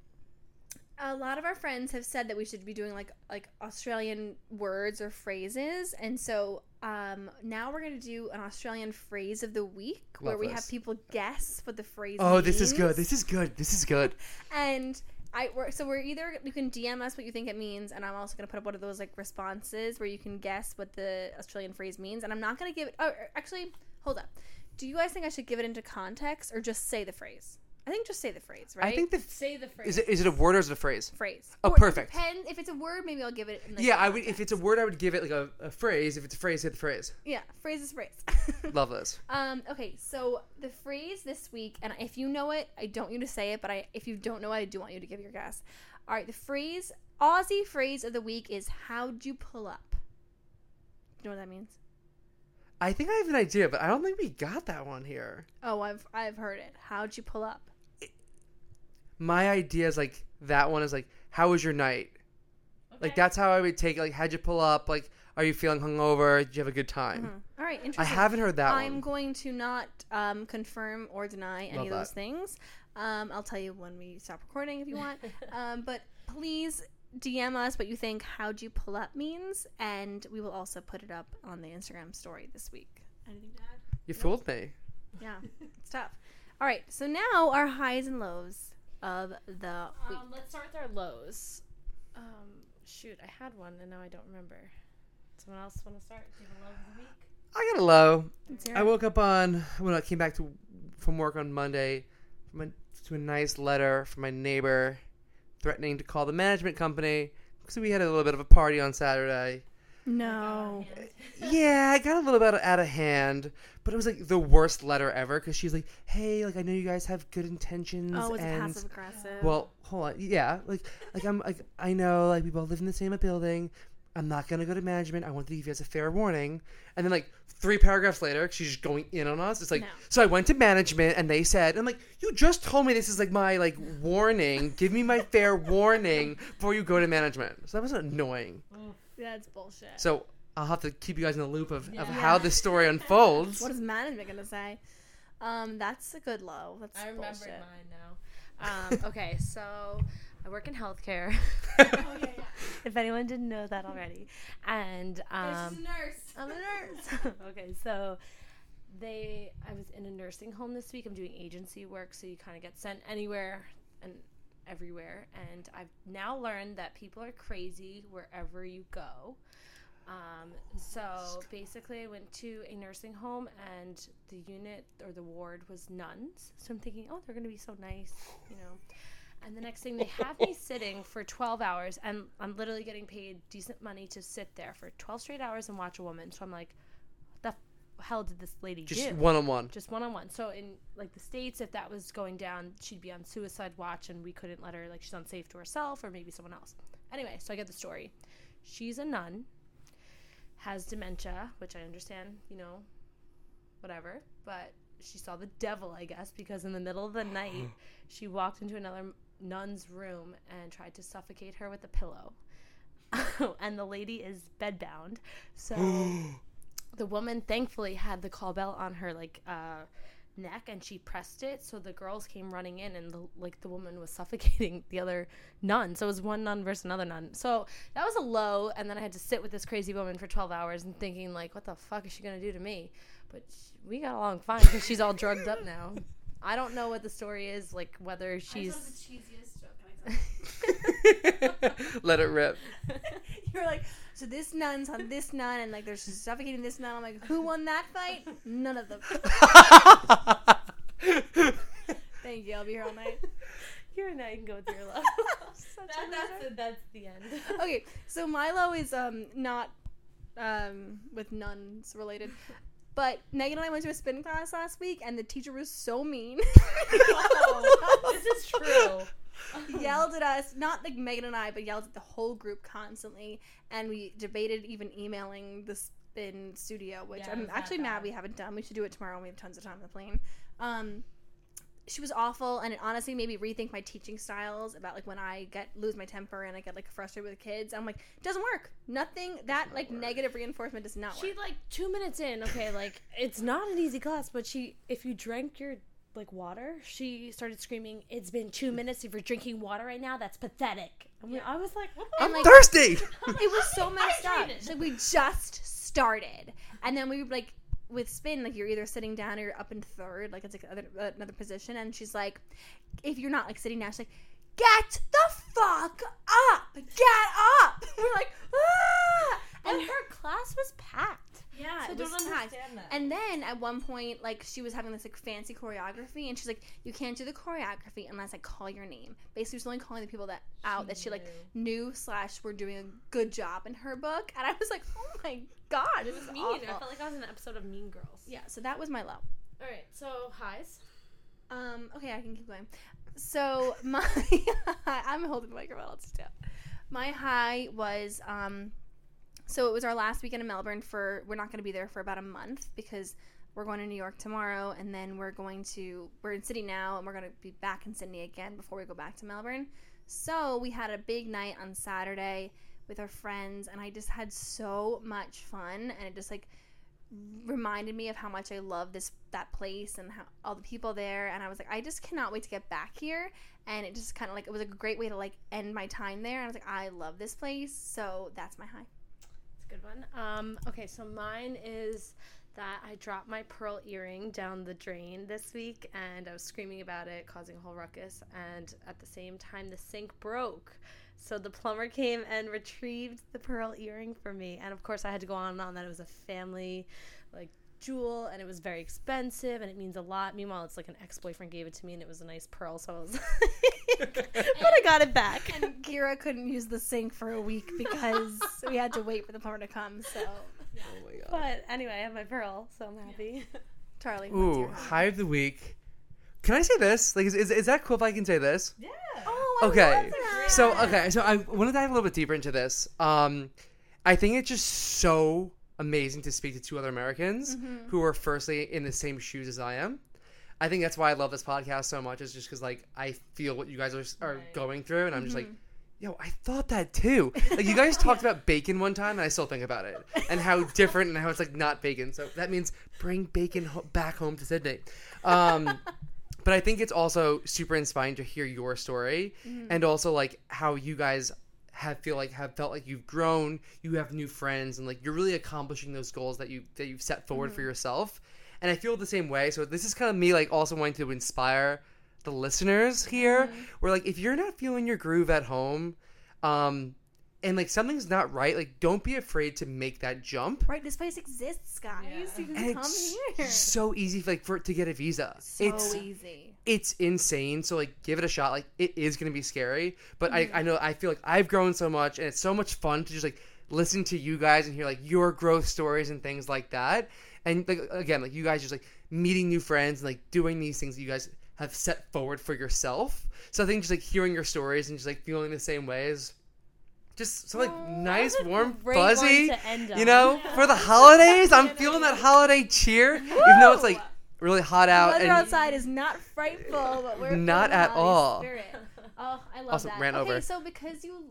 A lot of our friends have said that we should be doing like like Australian words or phrases, and so um, now we're gonna do an Australian phrase of the week where Love we this. have people guess what the phrase. Is. Oh, this is good. This is good. This is good. And I we're, so we're either you can DM us what you think it means, and I'm also gonna put up one of those like responses where you can guess what the Australian phrase means. And I'm not gonna give it. Oh, actually, hold up. Do you guys think I should give it into context or just say the phrase? I think just say the phrase, right? I think the Say the phrase. is it is it a word or is it a phrase? phrase. Oh, Or perfect. Depend if it's a word, maybe I'll give it. Like, yeah, a I would. If it's a word, I would give it like a, a phrase. If it's a phrase, hit the phrase. yeah, phrase is phrase. Love this. Um, okay, so the phrase this week, and if you know it, I don't want you to say it, but I if you don't know it, I do want you to give your guess. All right, the phrase Aussie phrase of the week is "How'd you pull up?" You know what that means? I think I have an idea, but I don't think we got that one here. Oh, I've I've heard it. How'd you pull up? My idea is like that one is like, how was your night? Like that's how I would take it. Like, how'd you pull up? Like, are you feeling hungover? Did you have a good time? Mhm. All right, interesting. I haven't heard that I'm one. going to not um, confirm or deny any Love of those that. things. Um, I'll tell you when we stop recording if you want. um, but please DM us what you think "How'd you pull up?" means, and we will also put it up on the Instagram story this week. Anything to add? You fooled me. Yeah, it's tough. All right, so now our highs and lows of the week. Um, let's start with our lows. Um, shoot, I had one and now I don't remember. Someone else want to start? Do you have a low of the week? I got a low. I woke up on when I came back to from work on Monday from a, to a nice letter from my neighbor threatening to call the management company because we had a little bit of a party on Saturday. No. Yeah, I got a little bit out of hand, but it was like the worst letter ever because she's like, "Hey, like I know you guys have good intentions, Oh, it's and passive aggressive. well, hold on, yeah, like like I'm like I know like we both live in the same building. I'm not gonna go to management. I want to give you guys a fair warning." And then like three paragraphs later, she's just going in on us. It's like, No. so I went to management and they said, I'm like, you just told me this is like my like warning. Give me my fair warning before you go to management. So that was annoying. That's bullshit. So I'll have to keep you guys in the loop of, of how this story unfolds. What is management gonna say? Um, that's a good low. That's I remembered bullshit. mine now. Um, okay, so I work in healthcare. Oh yeah, yeah. if anyone didn't know that already, and um, She's a nurse. I'm a nurse. okay, so they I was in a nursing home this week. I'm doing agency work, so you kind of get sent anywhere and everywhere. And I've now learned that people are crazy wherever you go. Um, so basically, I went to a nursing home, and the unit or the ward was nuns. So I'm thinking, oh, they're gonna be so nice, you know. And the next thing, they have me sitting for 12 hours, and I'm literally getting paid decent money to sit there for 12 straight hours and watch a woman. So I'm like, hell did this lady Just do? one on one. Just one on one. So in like the states, if that was going down, she'd be on suicide watch, and we couldn't let her like she's unsafe to herself or maybe someone else. Anyway, so I get the story. She's a nun, has dementia, which I understand, you know, whatever. But she saw the devil, I guess, because in the middle of the night, she walked into another nun's room and tried to suffocate her with a pillow. and the lady is bedbound, so the woman thankfully had the call bell on her like uh neck and she pressed it so the girls came running in and the, like the woman was suffocating the other nun so it was one nun versus another nun so that was a low and then i had to sit with this crazy woman for 12 hours and thinking like what the fuck is she gonna do to me but sh- we got along fine because she's all drugged up now i don't know what the story is like whether she's thought the cheesiest joke. I? Let it rip. You're like, so this nun's on this nun, and like they're suffocating this nun. I'm like, who won that fight? None of them. Thank you. I'll be here all night. here and now you can go with your love that, that's, the, that's the end okay, so Milo is um not um with nuns related. But Megan and I went to a spin class last week, and the teacher was so mean. this is true yelled at us, not like Megan and I, but yelled at the whole group constantly. And we debated even emailing the spin studio, which Yeah, I'm actually mad we haven't done. We should do it tomorrow when we have tons of time on the plane. Um, she was awful, and it honestly made me rethink my teaching styles about like when I get lose my temper and I get like frustrated with kids. I'm like, it doesn't work. Nothing that like negative reinforcement does not work. She work. like two minutes in, okay, like it's not an easy class, but she if you drank your like water, she started screaming, It's been two minutes if you're drinking water right now, that's pathetic. I, mean, I was like, what I'm like, thirsty. it was so messed up. Hydrated. She's like we just started, and then we were like with spin, like you're either sitting down or you're up in third, like it's like other, another position. And she's like, if you're not like sitting down, she's like, get the fuck up, get up. We're like, ah, And her class was packed. Yeah, So it don't was packed. understand that. And then at one point, like she was having this like fancy choreography, and she's like, "You can't do the choreography unless I call your name." Basically, she's only calling the people that out that she like knew slash were doing a good job in her book. And I was like, "Oh my god, this is mean. awful." I felt like I was in an episode of Mean Girls. yeah, so that was my low. All right. So highs. Um, okay, I can keep going. So my I'm holding the microphone. I'll just do it. My high was um, so it was our last weekend in Melbourne. For we're not going to be there for about a month because we're going to New York tomorrow, and then we're going to we're in Sydney now, and we're going to be back in Sydney again before we go back to Melbourne. So we had a big night on Saturday with our friends, and I just had so much fun, and it just like reminded me of how much I love this that place and how all the people there and I was like I just cannot wait to get back here and it just kind of like it was a great way to like end my time there and I was like I love this place so that's my high. Good one. Um, okay, so mine is that I dropped my pearl earring down the drain this week and I was screaming about it, causing a whole ruckus. And at the same time, the sink broke. So the plumber came and retrieved the pearl earring for me. And of course, I had to go on and on that it was a family like jewel and it was very expensive and it means a lot. Meanwhile, it's like an ex boyfriend gave it to me and it was a nice pearl. So I was like, but I got it back. And Kira couldn't use the sink for a week because we had to wait for the plumber to come. So Oh my god. But anyway, I have my pearl, so I'm happy. Charlie, Ooh, high? high of the week. Can I say this? Like, is, is, is that cool if I can say this? Yeah. Oh, I Okay. love that. So okay, so I want to dive a little bit deeper into this. Um, I think it's just so amazing to speak to two other Americans Mm-hmm. who are firstly in the same shoes as I am. I think that's why I love this podcast so much. Is just because like I feel what you guys are are Right. going through, and I'm just like, Mm-hmm. yo, I thought that too. Like you guys talked about bacon one time, and I still think about it, and how different, and how it's like not bacon. So that means bring bacon ho- back home to Sydney. Um, but I think it's also super inspiring to hear your story and also like how you guys have feel like have felt like you've grown, you have new friends and like you're really accomplishing those goals that you that you've set forward for yourself. And I feel the same way. So this is kind of me like also wanting to inspire the listeners here where like if you're not feeling your groove at home um and like something's not right, like don't be afraid to make that jump. Right, this place exists, guys. Yeah. You can And come it's here. so easy for, like for to get a visa. So it's easy. It's insane. So like, give it a shot. Like, it is gonna be scary, but Mm-hmm. I I know I feel like I've grown so much, and it's so much fun to just like listen to you guys and hear like your growth stories and things like that. And like again, like you guys just like meeting new friends and like doing these things that you guys have set forward for yourself. So I think just like hearing your stories and just like feeling the same ways. Just so like nice, warm, fuzzy, you know, for the holidays. I'm feeling that holiday cheer, even though it's like really hot The out weather and outside is not frightful, but we're Not at all. Spirit. Oh, I love Also, that. ran okay, over. so because you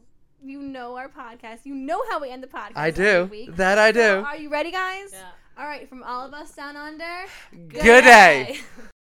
you know our podcast, you know how we end the podcast. I every do. week. That I So do. are you ready, guys? Yeah. All right, from all of us down under. Good day.